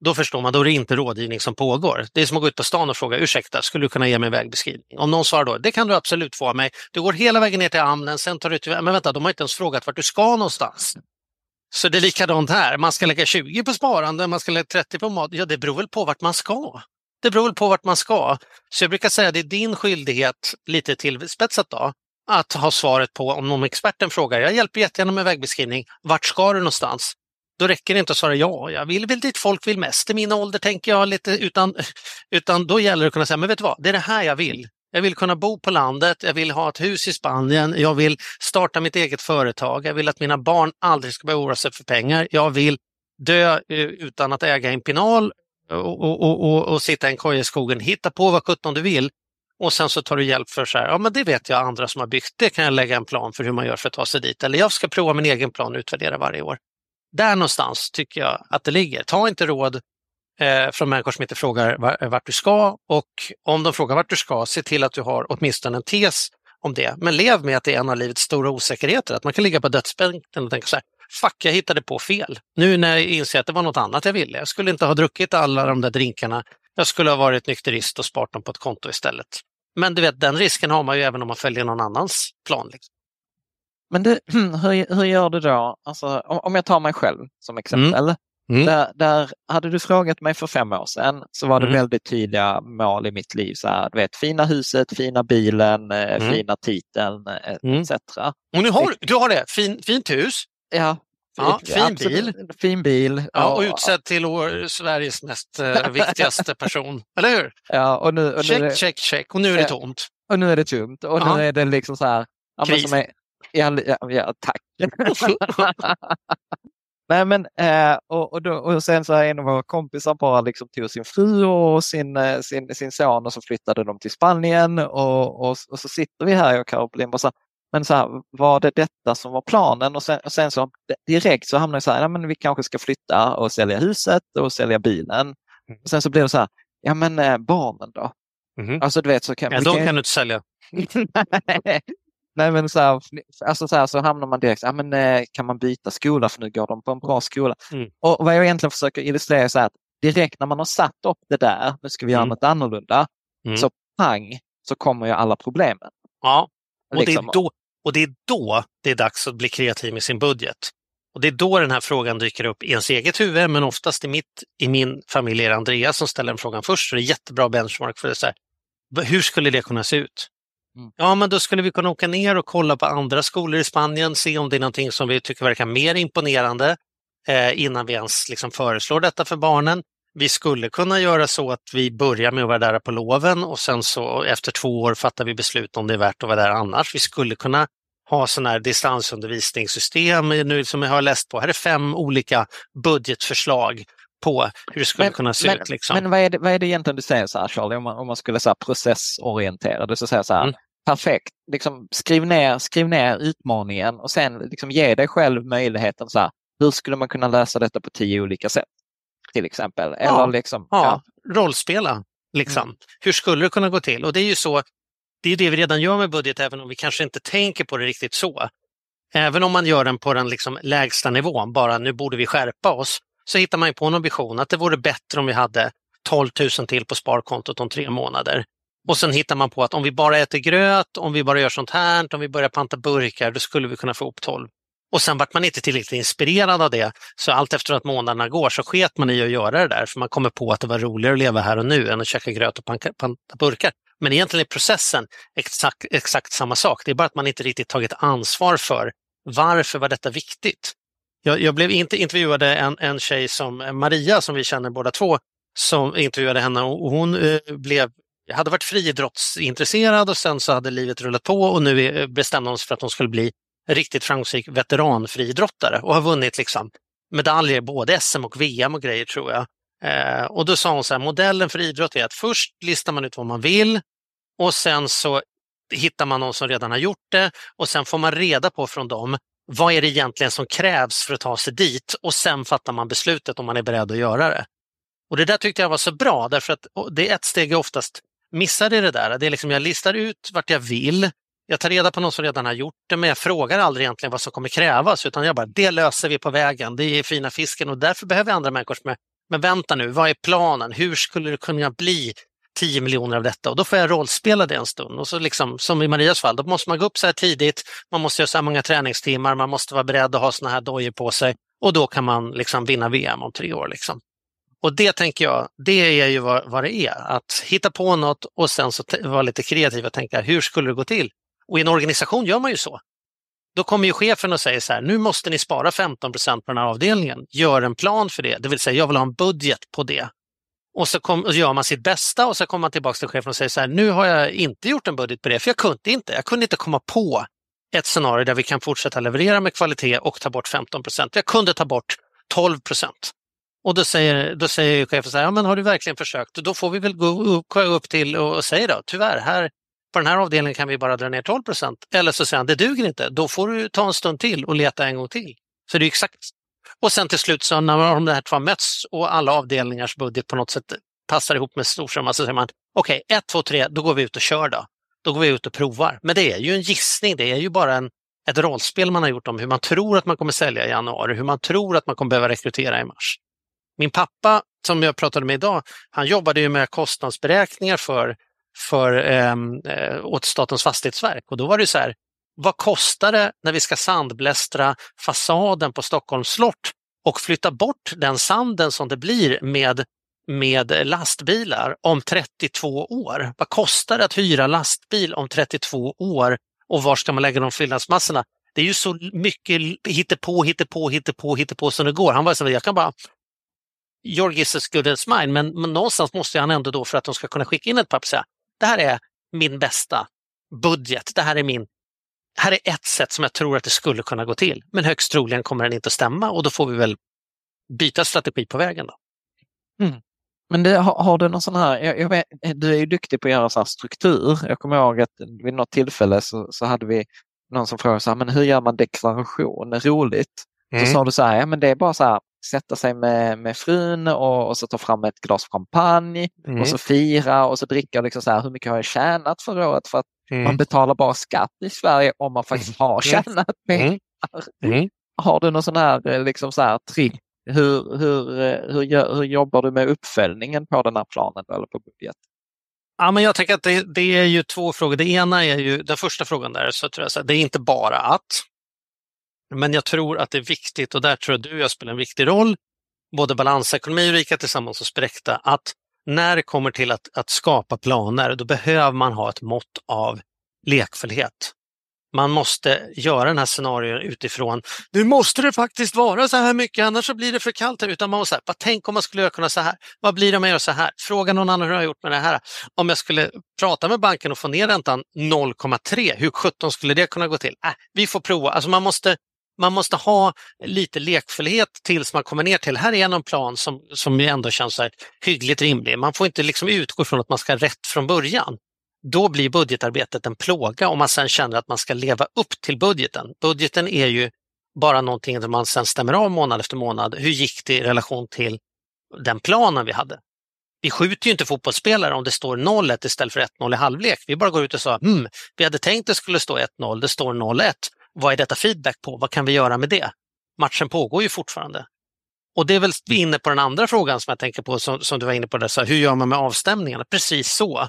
då förstår man, då är det inte rådgivning som pågår. Det är som att gå ut på stan och fråga, ursäkta, skulle du kunna ge mig en vägbeskrivning? Om någon svarar då, det kan du absolut få av mig. Du går hela vägen ner till hamnen, sen tar du till, men vänta, de har inte ens frågat vart du ska någonstans. Så det är likadant här, man ska lägga 20 på sparande, man ska lägga 30 på mat. Ja, det beror väl på vart man ska. Det beror väl på vart man ska. Så jag brukar säga att det är din skyldighet, lite tillspetsat då, att ha svaret på om någon experten frågar, jag hjälper jättegärna med vägbeskrivning, vart ska du någonstans? Då räcker det inte att svara ja, jag vill väl dit folk vill mest. I min ålder tänker jag lite, utan, utan då gäller det att kunna säga, men vet du vad, det är det här jag vill. Jag vill kunna bo på landet, jag vill ha ett hus i Spanien, jag vill starta mitt eget företag, jag vill att mina barn aldrig ska behöva oroa sig för pengar, jag vill dö eh, utan att äga en pinal och, och, och, och sitta i en koja i skogen. Hitta på vad sjutton du vill och sen så tar du hjälp för så här, ja men det vet jag andra som har byggt, det kan jag lägga en plan för hur man gör för att ta sig dit. Eller jag ska prova min egen plan och utvärdera varje år. Där någonstans tycker jag att det ligger. Ta inte råd eh, från människor som inte frågar vart du ska och om de frågar vart du ska, se till att du har åtminstone en tes om det. Men lev med att det är en av livets stora osäkerheter, att man kan ligga på dödsbänken och tänka så här, fuck, jag hittade på fel. Nu när jag inser att det var något annat jag ville. Jag skulle inte ha druckit alla de där drinkarna. Jag skulle ha varit nykterist och sparat dem på ett konto istället. Men du vet, den risken har man ju även om man följer någon annans plan. Liksom. Men det, hur, hur gör du då? Alltså, om jag tar mig själv som exempel. Mm. Mm. Där, där, hade du frågat mig för fem år sedan så var det mm. väldigt tydliga mål i mitt liv. Så här, du vet, fina huset, fina bilen, eh, mm. fina titeln etc. Mm. Och nu har du har det, fin, fint hus. Ja, Ja, fin bil. Fin bil. Ja, och utsedd till Sveriges mest uh, viktigaste person, eller hur? Ja, och nu, och check, nu, check, check. Och nu är det tomt. Och nu är det tomt. Och ja. nu är det liksom så här. Kris. Är, ja, ja, ja, tack. Nej, men, eh, och, och, då, och sen så en av våra kompisar bara liksom tog sin fru och sin, eh, sin, sin son och så flyttade de till Spanien och, och, och så sitter vi här jag och Caroline och så men så här, var det detta som var planen? Och sen, och sen så direkt så hamnar det så här, ja, men vi kanske ska flytta och sälja huset och sälja bilen. Mm. Och sen så blir det så här, ja men eh, barnen då? Mhm. Alltså du vet så kan Ja, de kan du inte sälja. Nej men så här, alltså så, här, så hamnar man direkt, ja, men, eh, kan man byta skola för nu går de på en bra skola. Mm. Och vad jag egentligen försöker illustrera är så här, att direkt när man har satt upp det där, nu ska vi göra Mm. något annorlunda, Mm. så pang så kommer ju alla problemen. Ja, och det, Liksom. är då, och det är då det är dags att bli kreativ med sin budget. Och det är då den här frågan dyker upp i ens eget huvud, men oftast i, mitt, i min familj är det Andreas som ställer den frågan först. Så det är jättebra benchmark för det. Så här, "Va- hur skulle det kunna se ut? Mm. Ja, men då skulle vi kunna åka ner och kolla på andra skolor i Spanien, se om det är någonting som vi tycker verkar mer imponerande eh, innan vi ens liksom föreslår detta för barnen. Vi skulle kunna göra så att vi börjar med att vara där på loven och sen så efter två år fattar vi beslut om det är värt att vara där annars. Vi skulle kunna ha sådana här distansundervisningssystem nu som jag har läst på. Här är fem olika budgetförslag på hur det skulle kunna se men, ut. Liksom. men vad, är det, vad är det egentligen du säger så här Charlie, om man, om man skulle säga processorienterad, du ska säga så här, Mm. perfekt, liksom, skriv, ner, skriv ner utmaningen och sen liksom, ge dig själv möjligheten så här, hur skulle man kunna lösa detta på tio olika sätt? Till exempel. Eller Ja, liksom, ja, rollspela. Liksom. Mm. Hur skulle det kunna gå till? Och det är ju så, det är det vi redan gör med budget, även om vi kanske inte tänker på det riktigt så. Även om man gör den på den liksom lägsta nivån, bara nu borde vi skärpa oss, så hittar man ju på någon vision att det vore bättre om vi hade 12 000 till på sparkontot om tre månader. Och sen hittar man på att om vi bara äter gröt, om vi bara gör sånt här, om vi börjar panta burkar, då skulle vi kunna få ihop 12. Och sen vart man inte tillräckligt inspirerad av det, så allt efter att månaderna går så sket man i att göra det där, för man kommer på att det var roligare att leva här och nu än att käka gröt och panta burkar. Men egentligen är processen exakt, exakt samma sak, det är bara att man inte riktigt tagit ansvar för varför var detta viktigt. Jag, jag blev inte intervjuade en, en tjej som eh, Maria, som vi känner båda två, som intervjuade henne och hon eh, blev hade varit friidrottsintresserad och sen så hade livet rullat på och nu eh, bestämde hon sig för att hon skulle bli riktigt framgångsrik veteranfriidrottare och har vunnit liksom medaljer både SM och VM och grejer tror jag. Eh, och då sa hon så här, modellen för idrott är att först listar man ut vad man vill och sen så hittar man någon som redan har gjort det och sen får man reda på från dem vad är det egentligen som krävs för att ta sig dit och sen fattar man beslutet om man är beredd att göra det. Och det där tyckte jag var så bra därför att det är ett steg jag oftast missar i det där. Det är liksom jag listar ut vart jag vill. Jag tar reda på någon som redan har gjort det men jag frågar aldrig egentligen vad som kommer krävas utan jag bara, det löser vi på vägen. Det är fina fisken och därför behöver jag andra människor som är, men vänta nu, vad är planen? Hur skulle det kunna bli 10 miljoner av detta? Och då får jag rollspela det en stund. Och så liksom, som i Marias fall, då måste man gå upp så här tidigt, man måste göra så här många träningstimmar, man måste vara beredd att ha såna här dojor på sig och då kan man liksom vinna VM om tre år. Liksom. Och det tänker jag, det är ju vad, vad det är. Att hitta på något och sen så vara lite kreativ och tänka hur skulle det gå till? Och i en organisation gör man ju så. Då kommer ju chefen och säger så här, nu måste ni spara 15 procent på den här avdelningen. Gör en plan för det, det vill säga jag vill ha en budget på det. Och så, kom, och gör man sitt bästa och så kommer man tillbaka till chefen och säger så här, nu har jag inte gjort en budget på det, för jag kunde inte. Jag kunde inte komma på ett scenario där vi kan fortsätta leverera med kvalitet och ta bort 15 procent. Jag kunde ta bort 12 procent. Och då säger, då säger chefen så här, ja men har du verkligen försökt? Då får vi väl gå upp, gå upp till och, och säga då, tyvärr, här, på den här avdelningen kan vi bara dra ner 12 procent. Eller så säger han, det duger inte, då får du ta en stund till och leta en gång till. Så det är exakt. Och sen till slut så när de här två har mötts och alla avdelningars budget på något sätt passar ihop med storsumma så säger man, okej, okay, ett, två, tre, då går vi ut och kör då. Då går vi ut och provar. Men det är ju en gissning, det är ju bara en, ett rollspel man har gjort om hur man tror att man kommer sälja i januari, hur man tror att man kommer behöva rekrytera i mars. Min pappa, som jag pratade med idag, han jobbade ju med kostnadsberäkningar för, för, ehm, eh, åt Statens fastighetsverk och då var det så här, vad kostar det när vi ska sandblästra fasaden på Stockholms slott och flytta bort den sanden som det blir med, med lastbilar om 32 år? Vad kostar det att hyra lastbil om 32 år och var ska man lägga de fyllnadsmassorna? Det är ju så mycket hittepå, hittepå, hittepå, hittepå som det går. Han var så jag kan bara your guess is as good as mine, men, men någonstans måste han ändå då för att de ska kunna skicka in ett papper säga det här är min bästa budget, det här är min här är ett sätt som jag tror att det skulle kunna gå till, men högst troligen kommer den inte att stämma och då får vi väl byta strategi på vägen. Då. Mm. Men det, har, har, du någon sån här, jag, jag vet, du är ju duktig på att göra så struktur. Jag kommer ihåg att vid något tillfälle så, så hade vi någon som frågar så här, men hur gör man deklaration roligt? Mm. Så sa du så här, ja men det är bara så här, sätta sig med, med frun och, och så ta fram ett glas champagne Mm. och så fira och så dricka liksom så här, hur mycket har jag tjänat förra året? För att man Mm. betalar bara skatt i Sverige om man faktiskt har tjänat pengar. Mm. Mm. Har du någon sån här, eh, liksom så här trick? Hur, hur, eh, hur, hur jobbar du med uppföljningen på den här planen eller på budget? Ja, men jag tänker att det, det är ju två frågor. Det ena är ju den första frågan där, så tror jag så här, det är inte bara att. Men jag tror att det är viktigt och där tror jag du och jag spelar en viktig roll, både balansekonomi och Rika tillsammans och spräckta, att när det kommer till att, att skapa planer, då behöver man ha ett mått av lekfullhet. Man måste göra den här scenarion utifrån, nu måste det faktiskt vara så här mycket, annars så blir det för kallt här. Utan man måste säga, vad tänk om man skulle göra kunna så här? Vad blir det om jag gör så här? Fråga någon annan hur jag har gjort med det här. Om jag skulle prata med banken och få ner räntan 0,3, hur 17 skulle det kunna gå till? Äh, vi får prova. Alltså man måste man måste ha lite lekfullhet tills man kommer ner till, här är en plan som, som ju ändå känns så här hyggligt rimlig. Man får inte liksom utgå från att man ska ha rätt från början. Då blir budgetarbetet en plåga om man sen känner att man ska leva upp till budgeten. Budgeten är ju bara någonting där man sen stämmer av månad efter månad. Hur gick det i relation till den planen vi hade? Vi skjuter ju inte fotbollsspelare om det står 0-1 istället för 1-0 i halvlek. Vi bara går ut och sa, hmm, vi hade tänkt det skulle stå 1-0, det står 0-1. Vad är detta feedback på? Vad kan vi göra med det? Matchen pågår ju fortfarande. Och det är väl är inne på den andra frågan som jag tänker på, som, som du var inne på, där, så här, hur gör man med avstämningarna? Precis så.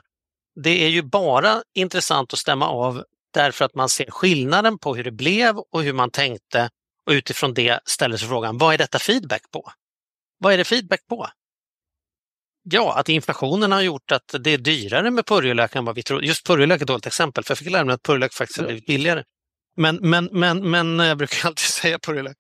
Det är ju bara intressant att stämma av därför att man ser skillnaden på hur det blev och hur man tänkte och utifrån det ställer sig frågan, vad är detta feedback på? Vad är det feedback på? Ja, att inflationen har gjort att det är dyrare med purjolök än vad vi tror. Just purjolök är ett dåligt exempel, för jag fick lära mig att purjolök faktiskt har blivit billigare. Men, men, men, men jag brukar alltid säga purjolök.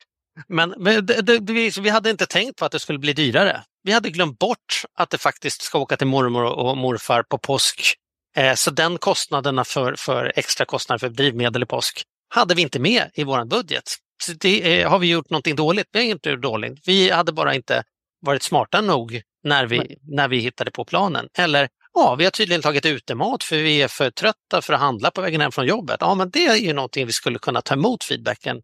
Men, men det, det, vi, vi hade inte tänkt på att det skulle bli dyrare. Vi hade glömt bort att det faktiskt ska åka till mormor och morfar på påsk. Eh, så den kostnaderna för, för extra kostnader för drivmedel i påsk hade vi inte med i vår budget. Så det, eh, har vi gjort någonting dåligt? Vi har inte gjort dåligt. Vi hade bara inte varit smarta nog när vi, när vi hittade på planen. Eller ja, vi har tydligen tagit utemat för vi är för trötta för att handla på vägen hem från jobbet. Ja, men det är ju någonting vi skulle kunna ta emot feedbacken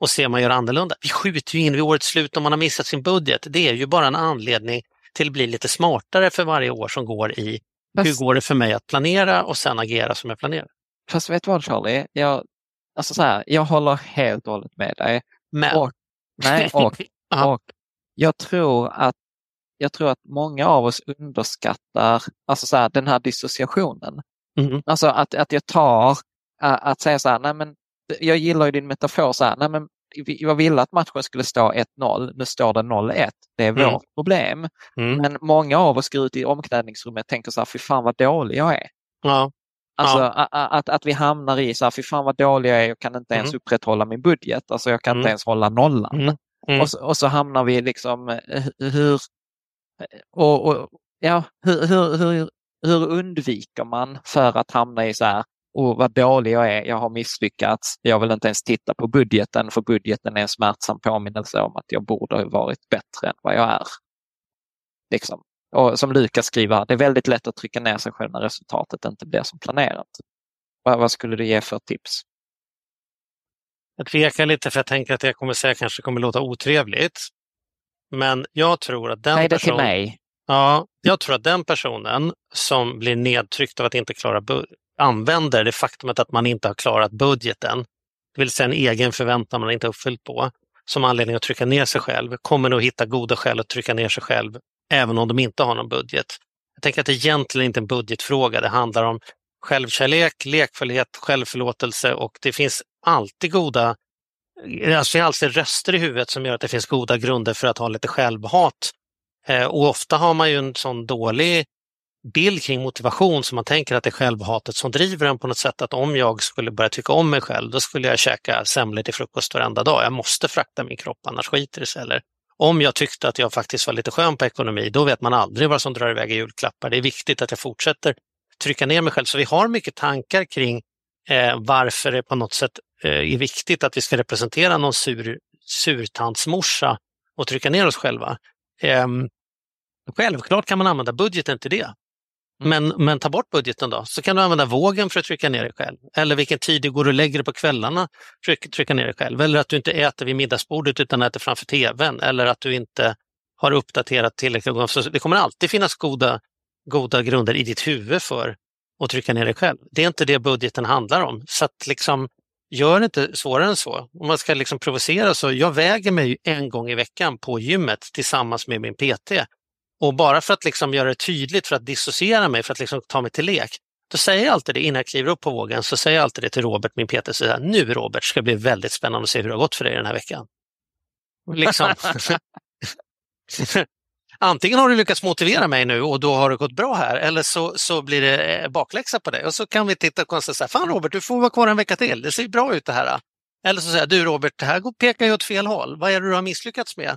och se om man gör annorlunda. Vi skjuter ju in vid årets slut om man har missat sin budget. Det är ju bara en anledning till att bli lite smartare för varje år som går i hur Fast, går det för mig att planera och sen agera som jag planerar. fast vet du vad Charlie? Jag, alltså så här, jag håller helt och hållet med dig. Men, Och, nej, och, och jag tror att jag tror att många av oss underskattar alltså så här, den här dissociationen. Mhm. Alltså att, att jag tar, att säga så här, nej men jag gillar ju din metafor så här, nej men jag ville att matchen skulle stå 1-0, nu står det 0-1. Det är Mm. vårt problem. mm, Men många av oss går ut i omklädningsrummet och tänker så här, fy fan vad dålig jag är. ja, Alltså Ja. att, att vi hamnar i så här, fy fan vad dålig jag är, jag kan inte ens Mm. upprätthålla min budget, alltså jag kan Mm. inte ens hålla nollan. Mm. Mm. Och, så, och så hamnar vi liksom, eh, hur, Eh, och, och, ja, hur, hur, hur, hur undviker man för att hamna i så här, och vad dålig jag är, jag har misslyckats, jag vill inte ens titta på budgeten för budgeten är en smärtsam påminnelse om att jag borde ha varit bättre än vad jag är. Liksom. Och som Lukas skriver, det är väldigt lätt att trycka ner sig själv när resultatet inte blir som planerat. Vad, vad skulle du ge för tips? Jag tvekar lite för jag tänker att det jag kommer säga kanske kommer låta otrevligt. Men jag tror att den personen... mig. Ja, jag tror att den personen som blir nedtryckt av att inte klara använder det faktumet att man inte har klarat budgeten, det vill säga en egen förväntan man inte har uppfyllt på, som anledning att trycka ner sig själv, kommer nog hitta goda skäl att trycka ner sig själv även om de inte har någon budget. Jag tänker att det egentligen inte är en budgetfråga. Det handlar om självkärlek, lekfullhet, självförlåtelse och det finns alltid goda Alltså det är alltid röster i huvudet som gör att det finns goda grunder för att ha lite självhat. Eh, och ofta har man ju en sån dålig bild kring motivation som man tänker att det är självhatet som driver en på något sätt. Att om jag skulle börja tycka om mig själv, då skulle jag käka semlor till frukost varenda dag. Jag måste frakta min kropp, annars skiter det sig. Eller om jag tyckte att jag faktiskt var lite skön på ekonomi, då vet man aldrig vad som drar iväg i julklappar. Det är viktigt att jag fortsätter trycka ner mig själv. Så vi har mycket tankar kring eh, varför det på något sätt är viktigt att vi ska representera någon sur, surtantsmorsa och trycka ner oss själva. Ehm, självklart kan man använda budgeten till det. Men, men ta bort budgeten då, så kan du använda vågen för att trycka ner dig själv. Eller vilken tid du går och lägger dig på kvällarna för att trycka ner dig själv. Eller att du inte äter vid middagsbordet utan äter framför tvn. Eller att du inte har uppdaterat tillräckligt gånger. Så det kommer alltid finnas goda, goda grunder i ditt huvud för att trycka ner dig själv. Det är inte det budgeten handlar om. Så att liksom, gör det inte svårare än så. Om man ska liksom provocera så, jag väger mig en gång i veckan på gymmet tillsammans med min PT. Och bara för att liksom göra det tydligt, för att dissociera mig, för att liksom ta mig till lek, då säger jag alltid det innan jag kliver upp på vågen, så säger jag alltid det till Robert, min PT, så här, nu Robert ska det bli väldigt spännande att se hur det har gått för dig den här veckan. Liksom. Antingen har du lyckats motivera mig nu och då har det gått bra här eller så, så blir det eh, bakläxa på dig och så kan vi titta och konstatera, fan Robert, du får vara kvar en vecka till, det ser bra ut det här. Eller så säger jag, du Robert, det här pekar ju åt fel håll, vad är det du har misslyckats med?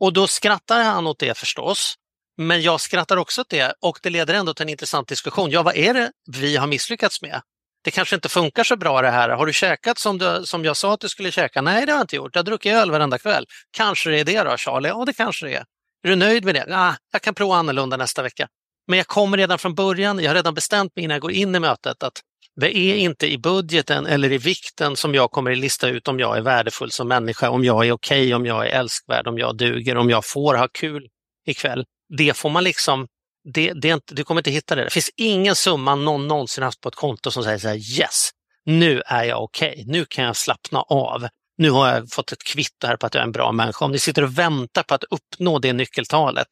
Och då skrattar han åt det förstås, men jag skrattar också åt det och det leder ändå till en intressant diskussion. Ja, vad är det vi har misslyckats med? Det kanske inte funkar så bra det här. Har du käkat som, du, som jag sa att du skulle käka? Nej, det har jag inte gjort. Jag har druckit öl varenda kväll. Kanske det är det då, Charlie? Ja, det kanske det är. Är du nöjd med det? Ah, jag kan prova annorlunda nästa vecka. Men jag kommer redan från början, jag har redan bestämt mig innan jag går in i mötet att det är inte i budgeten eller i vikten som jag kommer att lista ut om jag är värdefull som människa, om jag är okej, okay, om jag är älskvärd, om jag duger, om jag får ha kul ikväll. Det får man liksom, det, det inte, du kommer inte hitta det. Det finns ingen summa någon någonsin haft på ett konto som säger så här, yes, nu är jag okej, okay. nu kan jag slappna av nu har jag fått ett kvitto här på att jag är en bra människa. Om ni sitter och väntar på att uppnå det nyckeltalet,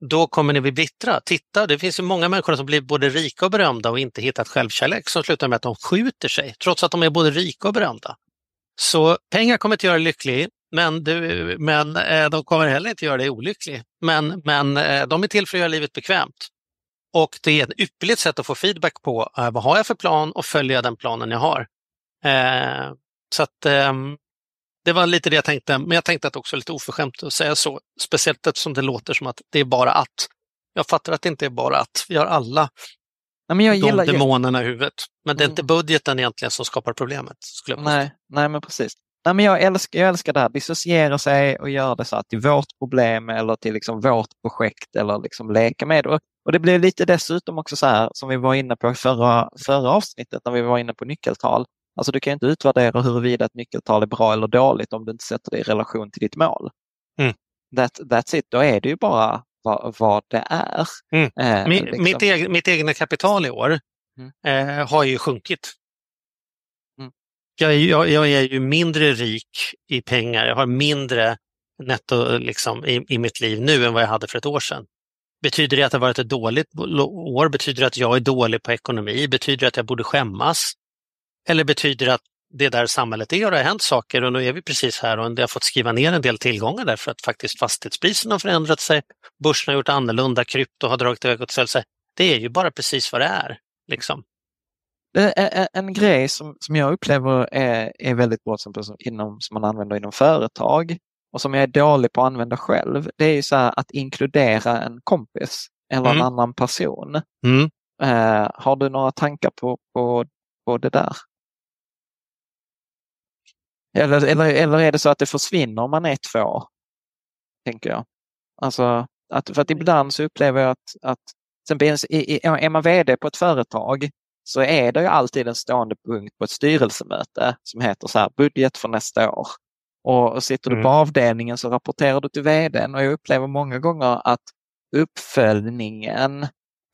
då kommer ni bli bittra. Titta, det finns ju många människor som blir både rika och berömda och inte hittat självkärlek som slutar med att de skjuter sig, trots att de är både rika och berömda. Så pengar kommer inte göra dig lycklig, men, du, men eh, de kommer heller inte göra dig olycklig. Men, men eh, de är till för att göra livet bekvämt. Och det är ett ypperligt sätt att få feedback på eh, vad har jag för plan och följer jag den planen jag har. Eh, så att ehm, det var lite det jag tänkte, men jag tänkte att det också är lite oförskämt att säga så. Speciellt eftersom det låter som att det är bara att. Jag fattar att det inte är bara att. Vi har alla nej, men jag de gillar, demonerna i huvudet. Men det är mm. inte budgeten egentligen som skapar problemet. Skulle jag nej, nej, men precis. Nej, men jag, älskar, jag älskar det här, dissociera sig och göra det så att till vårt problem eller till liksom vårt projekt eller liksom leka med. Och, och det blir lite dessutom också så här som vi var inne på förra, förra avsnittet när vi var inne på nyckeltal. Alltså du kan inte utvärdera huruvida ett nyckeltal är bra eller dåligt om du inte sätter det i relation till ditt mål. Mm. That, that's it, då är det ju bara vad, vad det är. Mm. Eh, Min, liksom. mitt, egen, mitt egna kapital i år mm. eh, har ju sjunkit. Mm. Jag, jag, jag, är ju mindre rik i pengar, jag har mindre netto liksom, i, i mitt liv nu än vad jag hade för ett år sedan. Betyder det att det varit ett dåligt år? Betyder det att jag är dålig på ekonomi? Betyder det att jag borde skämmas? Eller betyder det att det är där samhället är och det har hänt saker och nu är vi precis här och det har fått skriva ner en del tillgångar därför att faktiskt fastighetspriserna har förändrat sig, börsen har gjort annorlunda, krypto har dragit iväg åt sig. Det är ju bara precis vad det är. Liksom. En, grej som, som jag upplever är, är väldigt bra som, inom, som man använder inom företag och som jag är dålig på att använda själv, det är ju så att inkludera en kompis eller mm. en annan person. Mm. Uh, har du några tankar på, på, på det där? Eller, eller, eller är det så att det försvinner om man är två? Tänker jag. Alltså, att, för att ibland så upplever jag att, att är man vd på ett företag så är det ju alltid en stående punkt på ett styrelsemöte som heter så här, budget för nästa år. Och sitter du på mm. avdelningen så rapporterar du till vdn och jag upplever många gånger att uppföljningen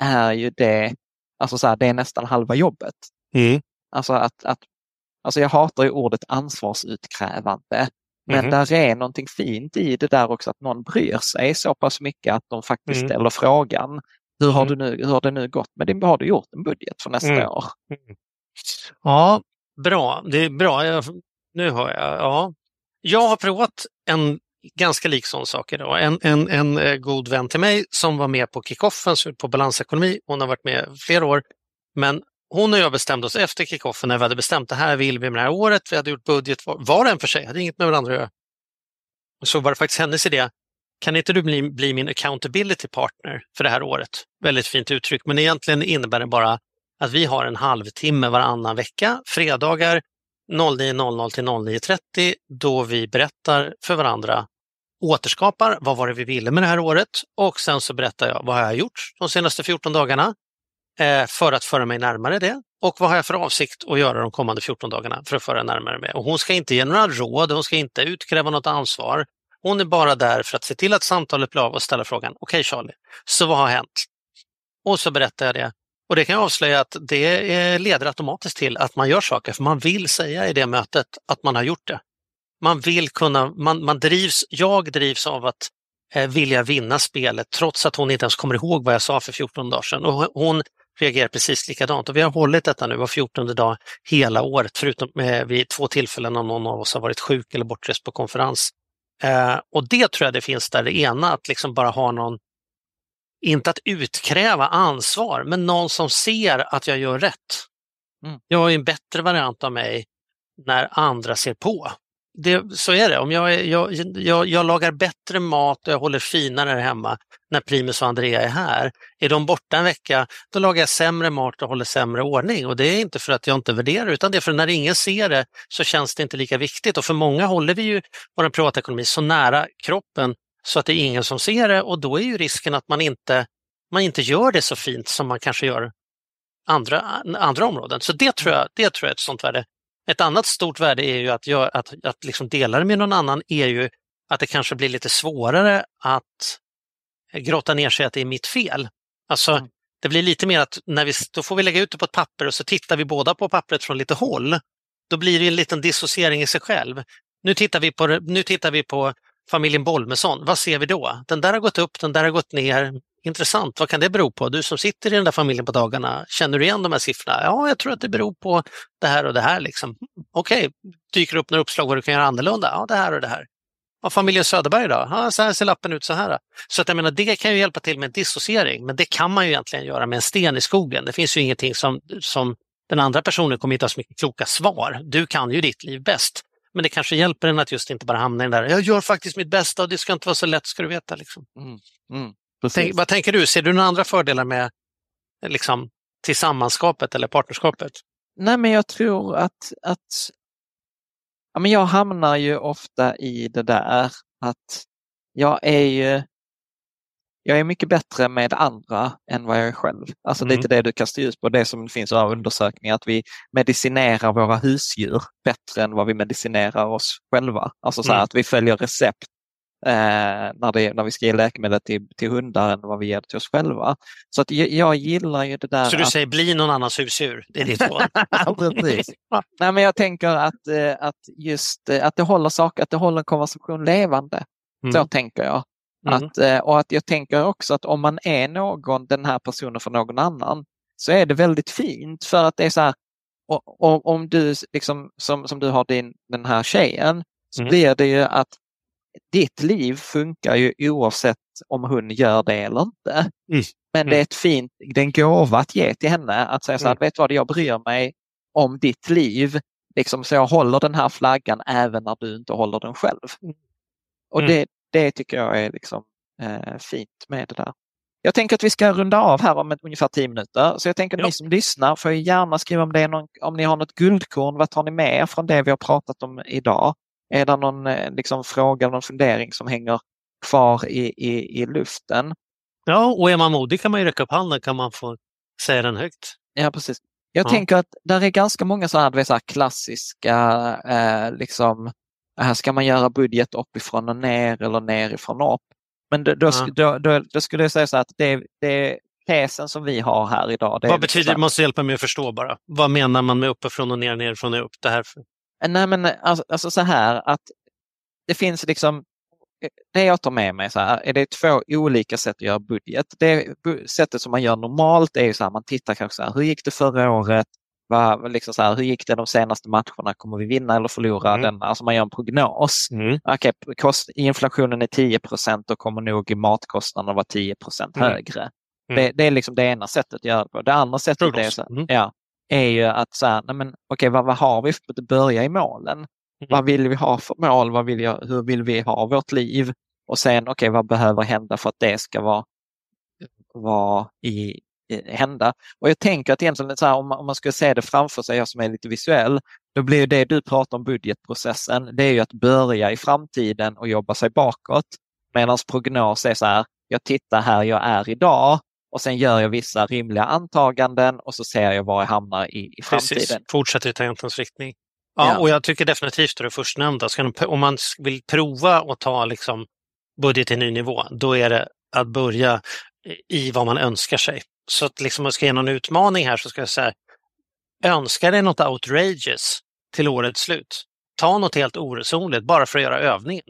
är ju det, alltså så här, det är nästan halva jobbet. Mm. Alltså att, att Alltså jag hatar ju ordet ansvarsutkrävande. Men mm. där är någonting fint i det där också att någon bryr sig så pass mycket att de faktiskt mm. ställer frågan. Hur har, mm. du nu, hur har det nu gått med din, har du gjort en budget för nästa mm. år? Mm. Ja, bra. Det är bra. Jag, nu har jag. Ja. Jag har provat en ganska lik sån sak idag. En, en, en eh, god vän till mig som var med på kickoffen på balansekonomi. Hon har varit med flera år. Men hon och jag bestämde oss efter kickoffen när vi hade bestämt det här vill vi med det här året. Vi hade gjort budget var, och en för sig, hade inget med varandra att göra. Så var det faktiskt hennes idé. Kan inte du bli, bli min accountability partner för det här året? Väldigt fint uttryck, men egentligen innebär det bara att vi har en halvtimme varannan vecka, fredagar 09.00 till 09.30 då vi berättar för varandra återskapar vad var det vi ville med det här året och sen så berättar jag vad har jag gjort de senaste 14 dagarna Eh, för att föra mig närmare det och vad har jag för avsikt att göra de kommande 14 dagarna för att föra närmare mig. Och hon ska inte ge några råd, hon ska inte utkräva något ansvar. Hon är bara där för att se till att samtalet blir av och ställa frågan, okej okay, Charlie, så vad har hänt? Och så berättar jag det. Och det kan jag avslöja att det leder automatiskt till att man gör saker, för man vill säga i det mötet att man har gjort det. Man vill kunna, man, man drivs, jag drivs av att eh, vilja vinna spelet trots att hon inte ens kommer ihåg vad jag sa för 14 dagar sedan. Och hon reagerar precis likadant och vi har hållit detta nu var 14 dag hela året förutom eh, vid två tillfällen när någon av oss har varit sjuk eller bortrest på konferens. Eh, och det tror jag det finns där, det ena att liksom bara ha någon, inte att utkräva ansvar, men någon som ser att jag gör rätt. Mm. Jag är en bättre variant av mig när andra ser på det, så är det. Om jag, jag, jag, jag, lagar bättre mat och jag håller finare här hemma när Primus och Andrea är här. Är de borta en vecka, då lagar jag sämre mat och håller sämre ordning. Och det är inte för att jag inte värderar utan det är för att när ingen ser det så känns det inte lika viktigt. Och för många håller vi ju vår privatekonomi så nära kroppen så att det är ingen som ser det och då är ju risken att man inte, man inte gör det så fint som man kanske gör andra, andra områden. Så det tror jag, det tror jag är ett sånt värde. Ett annat stort värde är ju att, jag, att, att liksom dela det med någon annan är ju att det kanske blir lite svårare att grotta ner sig att det är mitt fel. Alltså, mm. Det blir lite mer att när vi, då får vi lägga ut det på ett papper och så tittar vi båda på pappret från lite håll. Då blir det en liten dissociering i sig själv. Nu tittar vi på, nu tittar vi på familjen Bolmesson. Vad ser vi då? Den där har gått upp, den där har gått ner. Intressant, vad kan det bero på? Du som sitter i den där familjen på dagarna, känner du igen de här siffrorna? Ja, jag tror att det beror på det här och det här. Liksom. Hm, okej, okay. dyker upp några uppslag vad du kan göra annorlunda? Ja, det här och det här. Och familjen Söderberg då? Ja, så här ser lappen ut så här. Så att jag menar, det kan ju hjälpa till med en dissociering, men det kan man ju egentligen göra med en sten i skogen. Det finns ju ingenting som, som den andra personen kommer hitta så mycket kloka svar. Du kan ju ditt liv bäst. Men det kanske hjälper en att just inte bara hamna i den där, jag gör faktiskt mitt bästa och det ska inte vara så lätt ska du veta. Liksom. Mm. Mm. Tänk, vad tänker du, ser du några andra fördelar med liksom, tillsammanskapet eller partnerskapet? Nej, men jag tror att, att ja, men jag hamnar ju ofta i det där att jag är ju jag är mycket bättre med andra än vad jag är själv. Alltså mm. lite det du kastar ljus på, det som finns av undersökningar, att vi medicinerar våra husdjur bättre än vad vi medicinerar oss själva. Alltså så mm. att vi följer recept eh, när, det, när vi ska ge läkemedel till, till hundar än vad vi ger till oss själva. Så att jag, gillar ju det där. Så du att... säger bli någon annans husdjur? Det är ditt råd? Precis. Nej, men jag tänker att, eh, att just eh, att det håller saker, att det håller en konversation levande. Mm. Så tänker jag. Mm. Att, eh, och att jag tänker också att om man är någon, den här personen för någon annan, så är det väldigt fint för att det är så här, och, och, om du, liksom, som, som du har din, den här tjejen, så mm. blir det ju att ditt liv funkar ju oavsett om hon gör det eller inte. Mm. Men det är mm. ett fint, det är en gåva att ge till henne att säga så här, mm. vet du vad, jag bryr mig om ditt liv. Liksom, så jag håller den här flaggan även när du inte håller den själv. Mm. Och det, det tycker jag är liksom, eh, fint med det där. Jag tänker att vi ska runda av här om ett, ungefär tio minuter. Så jag tänker att ja. ni som lyssnar får gärna skriva om det är någon, om ni har något guldkorn. Vad tar ni med er från det vi har pratat om idag? Är det någon eh, liksom, fråga, någon fundering som hänger kvar i, i, i luften? Ja, och är man modig kan man ju räcka upp handen kan man få säga den högt. Ja, precis. Jag ja. tänker att där är ganska många så här, så klassiska, eh, liksom, här ska man göra budget uppifrån och ner eller nerifrån och upp. Men då, då, ja. då, då, då skulle jag säga så att det, det tesen som vi har här idag. Vad betyder det? måste hjälpa mig att förstå bara. Vad menar man med uppifrån och ner, nerifrån och upp? Det här Nej men alltså, alltså så här att det finns liksom det jag tar med mig så här, är det två olika sätt att göra budget. Det sättet som man gör normalt är så här, man tittar kanske så här, hur gick det förra året? Vad, liksom så här, hur gick det de senaste matcherna? Kommer vi vinna eller förlora mm. den? Alltså man gör en prognos. Mm. Okay, kost, inflationen är 10% då kommer nog matkostnaderna vara 10 mm. högre. Mm. Det, det, är liksom det ena sättet att göra det på. Det andra sättet prognos. är så, mm. ja, är ju att så här, nej men, okay, vad, vad har vi för att börja i målen? Mm. Vad vill vi ha för mål? Vad vill jag, hur vill vi ha vårt liv? Och sen, okej, okay, vad behöver hända för att det ska vara, vara i, hända? Och jag tänker att egentligen, så här, om, man, om man skulle se det framför sig, jag som är lite visuell, då blir det du pratar om budgetprocessen, det är ju att börja i framtiden och jobba sig bakåt. Medan prognos är så här, jag tittar här jag är idag och sen gör jag vissa rimliga antaganden och så ser jag var jag hamnar i, i framtiden. Precis, fortsätter i tangentens riktning. Ja, ja, och jag tycker definitivt det förstnämnda. Om man vill prova att ta liksom budget till ny nivå, då är det att börja i vad man önskar sig. Så att liksom, om jag ska ge någon utmaning här så ska jag säga, önska dig något outrageous till årets slut. Ta något helt oresonligt bara för att göra övningen.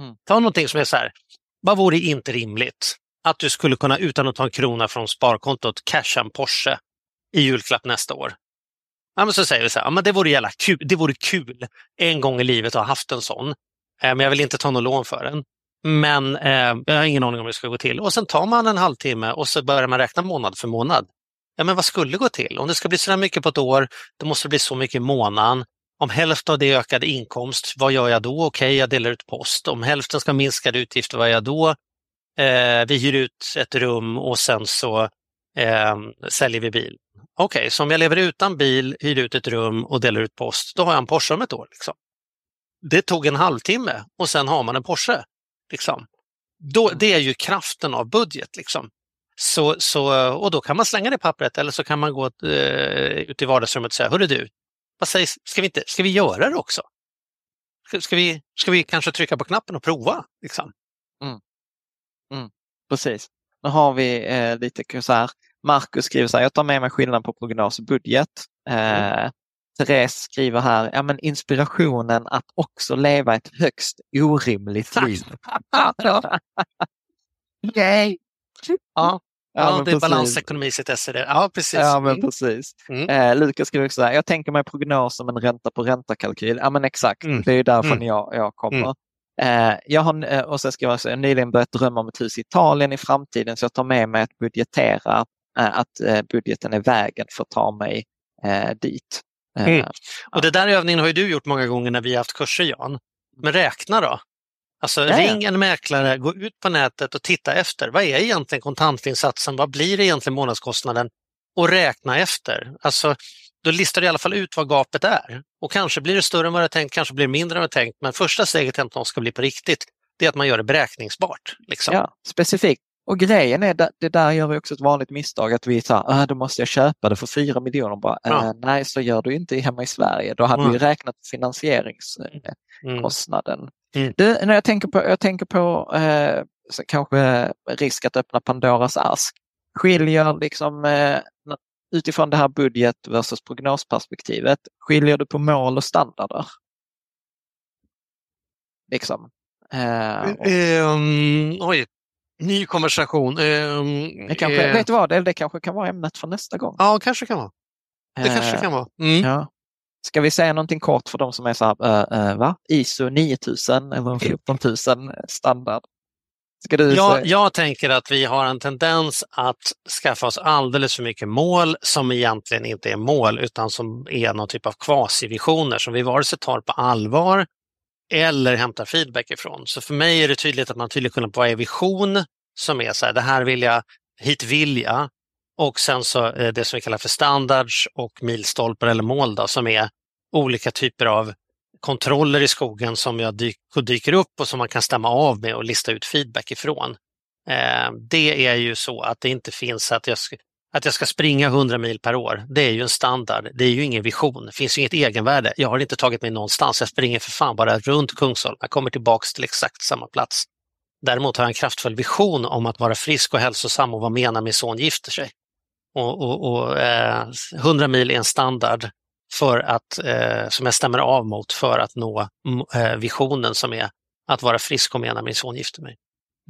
Mm. Ta någonting som är så här, vad vore inte rimligt? Att du skulle kunna utan att ta en krona från sparkontot casha en Porsche i julklapp nästa år. Ja, men så säger vi så här, ja, men det vore jävla kul. Det vore kul en gång i livet att ha haft en sån. Eh, men jag vill inte ta något lån för den. Men eh, jag har ingen aning om hur det ska gå till. Och sen tar man en halvtimme och så börjar man räkna månad för månad. Ja, men vad skulle gå till? Om det ska bli så mycket på ett år, då måste det bli så mycket i månaden. Om hälften av det är ökad inkomst, vad gör jag då? Okej, okay, jag delar ut post. Om hälften ska minskade utgifter, vad gör jag då? Eh, vi hyr ut ett rum och sen så eh, säljer vi bil. Okej, okay, så om jag lever utan bil, hyr ut ett rum och delar ut post, då har jag en Porsche om ett år. Liksom. Det tog en halvtimme och sen har man en Porsche. Liksom. Då, mm. det är ju kraften av budget. Liksom. Så, så, och då kan man slänga det pappret eller så kan man gå eh, ut i vardagsrummet och säga, hörru du, vad sägs, ska, vi inte, ska vi göra det också? Ska, ska, vi, ska vi kanske trycka på knappen och prova? Liksom? Mm. Mm. Precis. Nu har vi eh, lite så här, Marcus skriver så här, jag tar med mig skillnaden på prognos och budget. Eh, mm. Therese skriver här, ja men inspirationen att också leva ett högst orimligt liv. Yay! Ja, Ja, ja det är balansekonomi sitt esse. Ja, precis. Ja, men mm. precis. Mm. Eh, Lukas skriver också här, jag tänker mig prognos som en ränta på ränta-kalkyl. Ja, men exakt. Mm. Det är därifrån mm. jag, jag kommer. Eh, jag har, eh, och så skriver jag, jag nyligen börjat drömma om ett hus i Italien i framtiden så jag tar med mig att budgetera, eh, att budgeten är vägen för att ta mig dit. Mm. Och det där övningen har ju du gjort många gånger när vi har haft kurser Jan. Men räkna då. Alltså ja, ring en mäklare, gå ut på nätet och titta efter. Vad är egentligen kontantinsatsen? Vad blir egentligen månadskostnaden? Och räkna efter. Alltså, då listar du i alla fall ut vad gapet är. Och kanske blir det större än vad du tänkt, kanske blir det mindre än vad du tänkt. Men första steget till att något ska bli på riktigt, det är att man gör det beräkningsbart. Liksom. Ja, specifikt. Och grejen är, det där gör vi också ett vanligt misstag att vi säger, då måste jag köpa det för fyra miljoner. Bara, ja. äh, nej, så gör du inte hemma i Sverige. Då hade mm. vi räknat finansieringskostnaden. Mm. Mm. Du, när jag tänker på, jag tänker på eh, kanske risk att öppna Pandoras ask. Skiljer liksom eh, utifrån det här budget versus prognosperspektivet, skiljer du på mål och standarder? Liksom. Eh, och... um, oj, ny konversation. Um, det kanske, uh... Vet du vad, det, det kanske kan vara ämnet för nästa gång. Ja, kanske kan vara. Det kanske kan vara. Mm. Ja. Ska vi säga någonting kort för de som är så här, äh, äh, va? ISO 9000 eller 14000 standard? Ska du jag, jag tänker att vi har en tendens att skaffa oss alldeles för mycket mål som egentligen inte är mål utan som är någon typ av kvasivisioner som vi vare sig tar på allvar eller hämtar feedback ifrån. Så för mig är det tydligt att man tydligt kunna på en vision som är så här, det här vill jag, hit vill jag och sen så eh, det som vi kallar för standards och milstolpar eller mål då, som är olika typer av kontroller i skogen som jag dyk, dyker upp och som man kan stämma av med och lista ut feedback ifrån. Eh, det är ju så att det inte finns att jag, ska, att jag ska springa 100 mil per år. Det är ju en standard. Det är ju ingen vision. Det finns ju inget egenvärde. Jag har inte tagit mig någonstans. Jag springer för fan bara runt Kungsholm. Jag kommer tillbaks till exakt samma plats. Däremot har jag en kraftfull vision om att vara frisk och hälsosam och vad menar min son gifter sig. Och, och, och eh, 100 mil är en standard för att, eh, som jag stämmer av mot för att nå eh, visionen som är att vara frisk och mena min son gifter mig.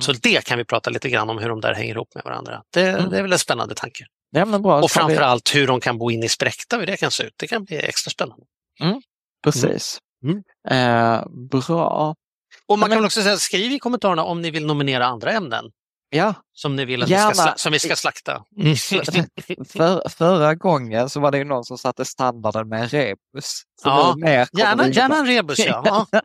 Så mm. det kan vi prata lite grann om hur de där hänger ihop med varandra. Det, mm. det är väl en spännande tanke. Ja, men bra. Och framförallt hur de kan bo in i spräckta, hur det kan se ut. Det kan bli extra spännande. Mm. Precis. Mm. Eh, bra. Och man kan också säga, skriv i kommentarerna om ni vill nominera andra ämnen. Ja. Som ni vill att vi ska, som vi ska slakta. Mm. För, förra gången så var det ju någon som satte standarden med en rebus. ja, gärna, gärna en rebus ja.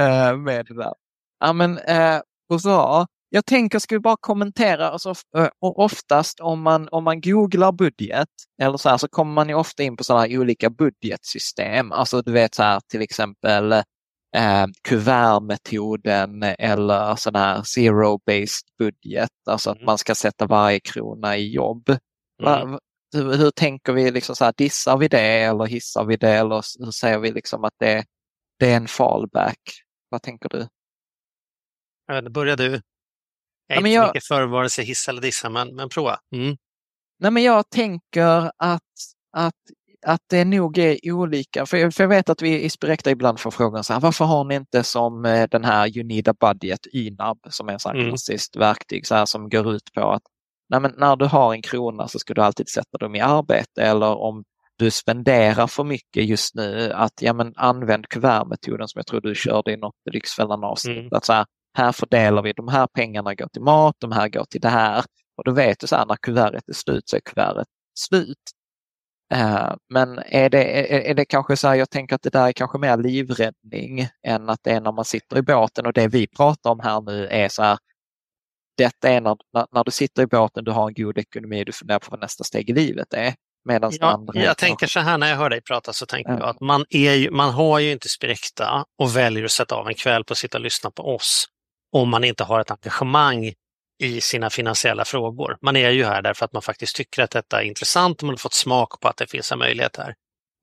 uh, med det där. Ja men uh, bra. jag tänker, ska vi bara kommentera, alltså, och oftast om man, om man googlar budget eller så här, så kommer man ju ofta in på sådana olika budgetsystem. Alltså du vet så här till exempel eh, kuvertmetoden eller sån här zero-based budget, alltså att mm. man ska sätta varje krona i jobb. Mm. Hur, hur, tänker vi, liksom så här, dissar vi det eller hissar vi det eller hur säger vi liksom att det, det är en fallback? Vad tänker du? Jag vet, börja du. Jag är inte jag... mycket för vare sig hissa eller dissa, men, men prova. Mm. Nej, men jag tänker att, att, att det nog är olika. För, för jag vet att vi i Spirecta ibland får frågan så här, varför har ni inte som eh, den här You need a budget, YNAB, som är ett mm. klassiskt verktyg så här, som går ut på att nej, när du har en krona så ska du alltid sätta dem i arbete eller om du spenderar för mycket just nu, att ja, men använd kuvertmetoden som jag tror du körde i något Lyxfällan avsnitt. Mm. Att så här, här fördelar vi, de här pengarna går till mat, de här går till det här. Och då vet du så här, när kuvertet är slut så är kuvertet slut. Uh, men är det, är, det kanske så här, jag tänker att det där är kanske mer livräddning än att det är när man sitter i båten och det vi pratar om här nu är så här, detta är när, när, du sitter i båten, du har en god ekonomi, du funderar på vad nästa steg i livet är. Medan ja, andra jag tänker så här när jag hör dig prata så tänker ja. jag att man, är ju, man har ju inte Spirekta och väljer att sätta av en kväll på att sitta och lyssna på oss om man inte har ett engagemang i sina finansiella frågor. Man är ju här därför att man faktiskt tycker att detta är intressant och man har fått smak på att det finns en möjlighet här.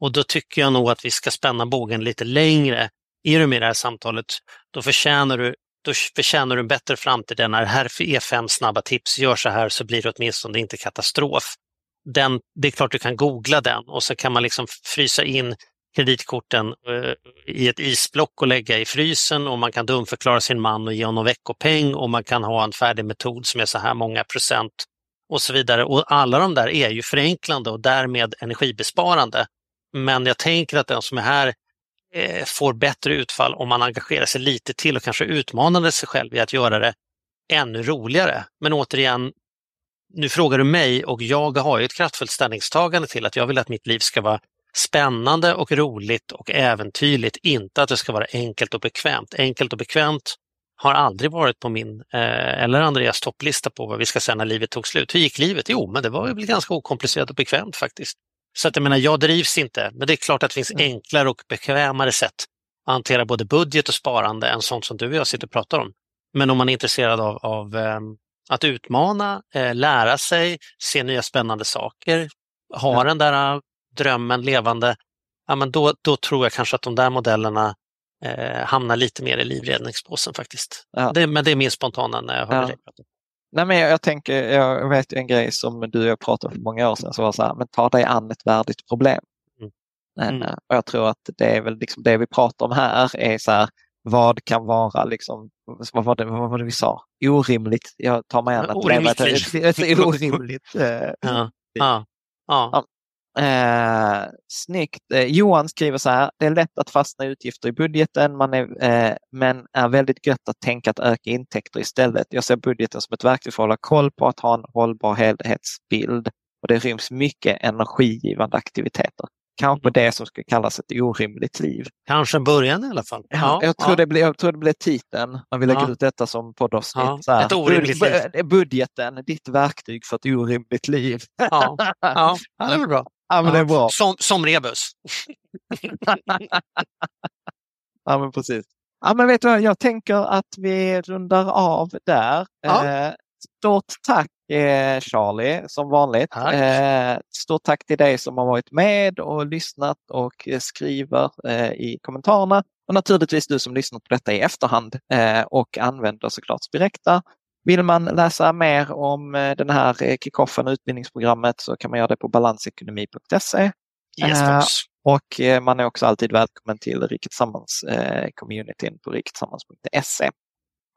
Och då tycker jag nog att vi ska spänna bågen lite längre. Är du med i det här samtalet, då förtjänar du, då förtjänar du en bättre framtid än när här är e fem snabba tips, gör så här så blir det åtminstone inte katastrof. Den, det är klart du kan googla den och så kan man liksom frysa in kreditkorten eh, i ett isblock och lägga i frysen och man kan dumförklara sin man och ge honom veckopeng och man kan ha en färdig metod som är så här många procent och så vidare. Och alla de där är ju förenklande och därmed energibesparande. Men jag tänker att den som är här eh, får bättre utfall om man engagerar sig lite till och kanske utmanade sig själv i att göra det ännu roligare. Men återigen, nu frågar du mig och jag har ju ett kraftfullt ställningstagande till att jag vill att mitt liv ska vara spännande och roligt och äventyrligt, inte att det ska vara enkelt och bekvämt. Enkelt och bekvämt har aldrig varit på min eh, eller Andreas topplista på vad vi ska säga när livet tog slut. Hur gick livet? Jo, men det var väl ganska okomplicerat och bekvämt faktiskt. Så att jag menar, jag drivs inte, men det är klart att det finns mm. enklare och bekvämare sätt att hantera både budget och sparande än sånt som du och jag sitter och pratar om. Men om man är intresserad av, av eh, att utmana, eh, lära sig, se nya spännande saker, ha ja. den där drömmen levande, ja, men då, då tror jag kanske att de där modellerna eh, hamnar lite mer i livräddningspåsen faktiskt. Ja. Det, men det är min spontana när jag hör ja. dig prata. Nej, men jag, jag, tänker, jag vet en grej som du och jag pratade om för många år sedan, så var så här, men ta dig an ett värdigt problem. Mm. Eh, mm. Och jag tror att det är väl liksom det vi pratar om här är så här, vad kan vara, liksom, vad var det, vad var det vi sa, orimligt. Jag tar mig an att orimligt leva ett, ett, ett orimligt eh, ja. Ja. Ja. Eh, snyggt. Eh, Johan skriver så här, det är lätt att fastna i utgifter i budgeten man är, eh, men är väldigt gött att tänka att öka intäkter istället. Jag ser budgeten som ett verktyg för att hålla koll på att ha en hållbar helhetsbild och det ryms mycket energigivande aktiviteter. Kanske det som ska kallas ett orimligt liv. Kanske en början i alla fall. Ja, jag, tror ja. det blir, jag tror det blir titeln när vi lägger ja. ut detta som poddavsnitt. Ja, ett orimligt liv. Budgeten, ditt verktyg för ett orimligt liv. Ja, ja. det är bra. Ja, men det är bra. Som, som rebus. ja, men precis. Ja, men vet du vad, jag tänker att vi rundar av där. Ja. Eh, stort tack eh, Charlie, som vanligt. Tack. Eh, stort tack till dig som har varit med och lyssnat och skriver i kommentarerna. Och naturligtvis du som lyssnat på detta i efterhand och använder såklart Spirekta vill man läsa mer om eh, den här eh, kickoffen och utbildningsprogrammet så kan man göra det på balansekonomi.se. Yes, uh, och man är också alltid välkommen till Riket Tillsammans-communityn på riketillsammans.se.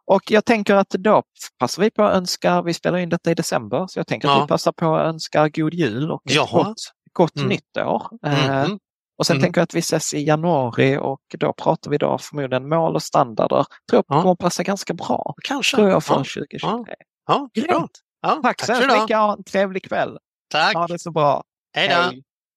Och jag tänker att då passar vi på att önska, vi spelar in detta i december, så jag tänker ja. att vi passar på att önska god jul och ett gott, gott mm. nytt år. Mm. Och sen mm. tänker jag att vi ses i januari och då pratar vi då förmodligen mål och standarder. Tror jag kommer passa ganska bra. Kanske. Tror jag för ja. 2023. Ja, ja bra. Ja, tack, tack så mycket. Ha en trevlig kväll. Tack. Ha det så bra. Hej då.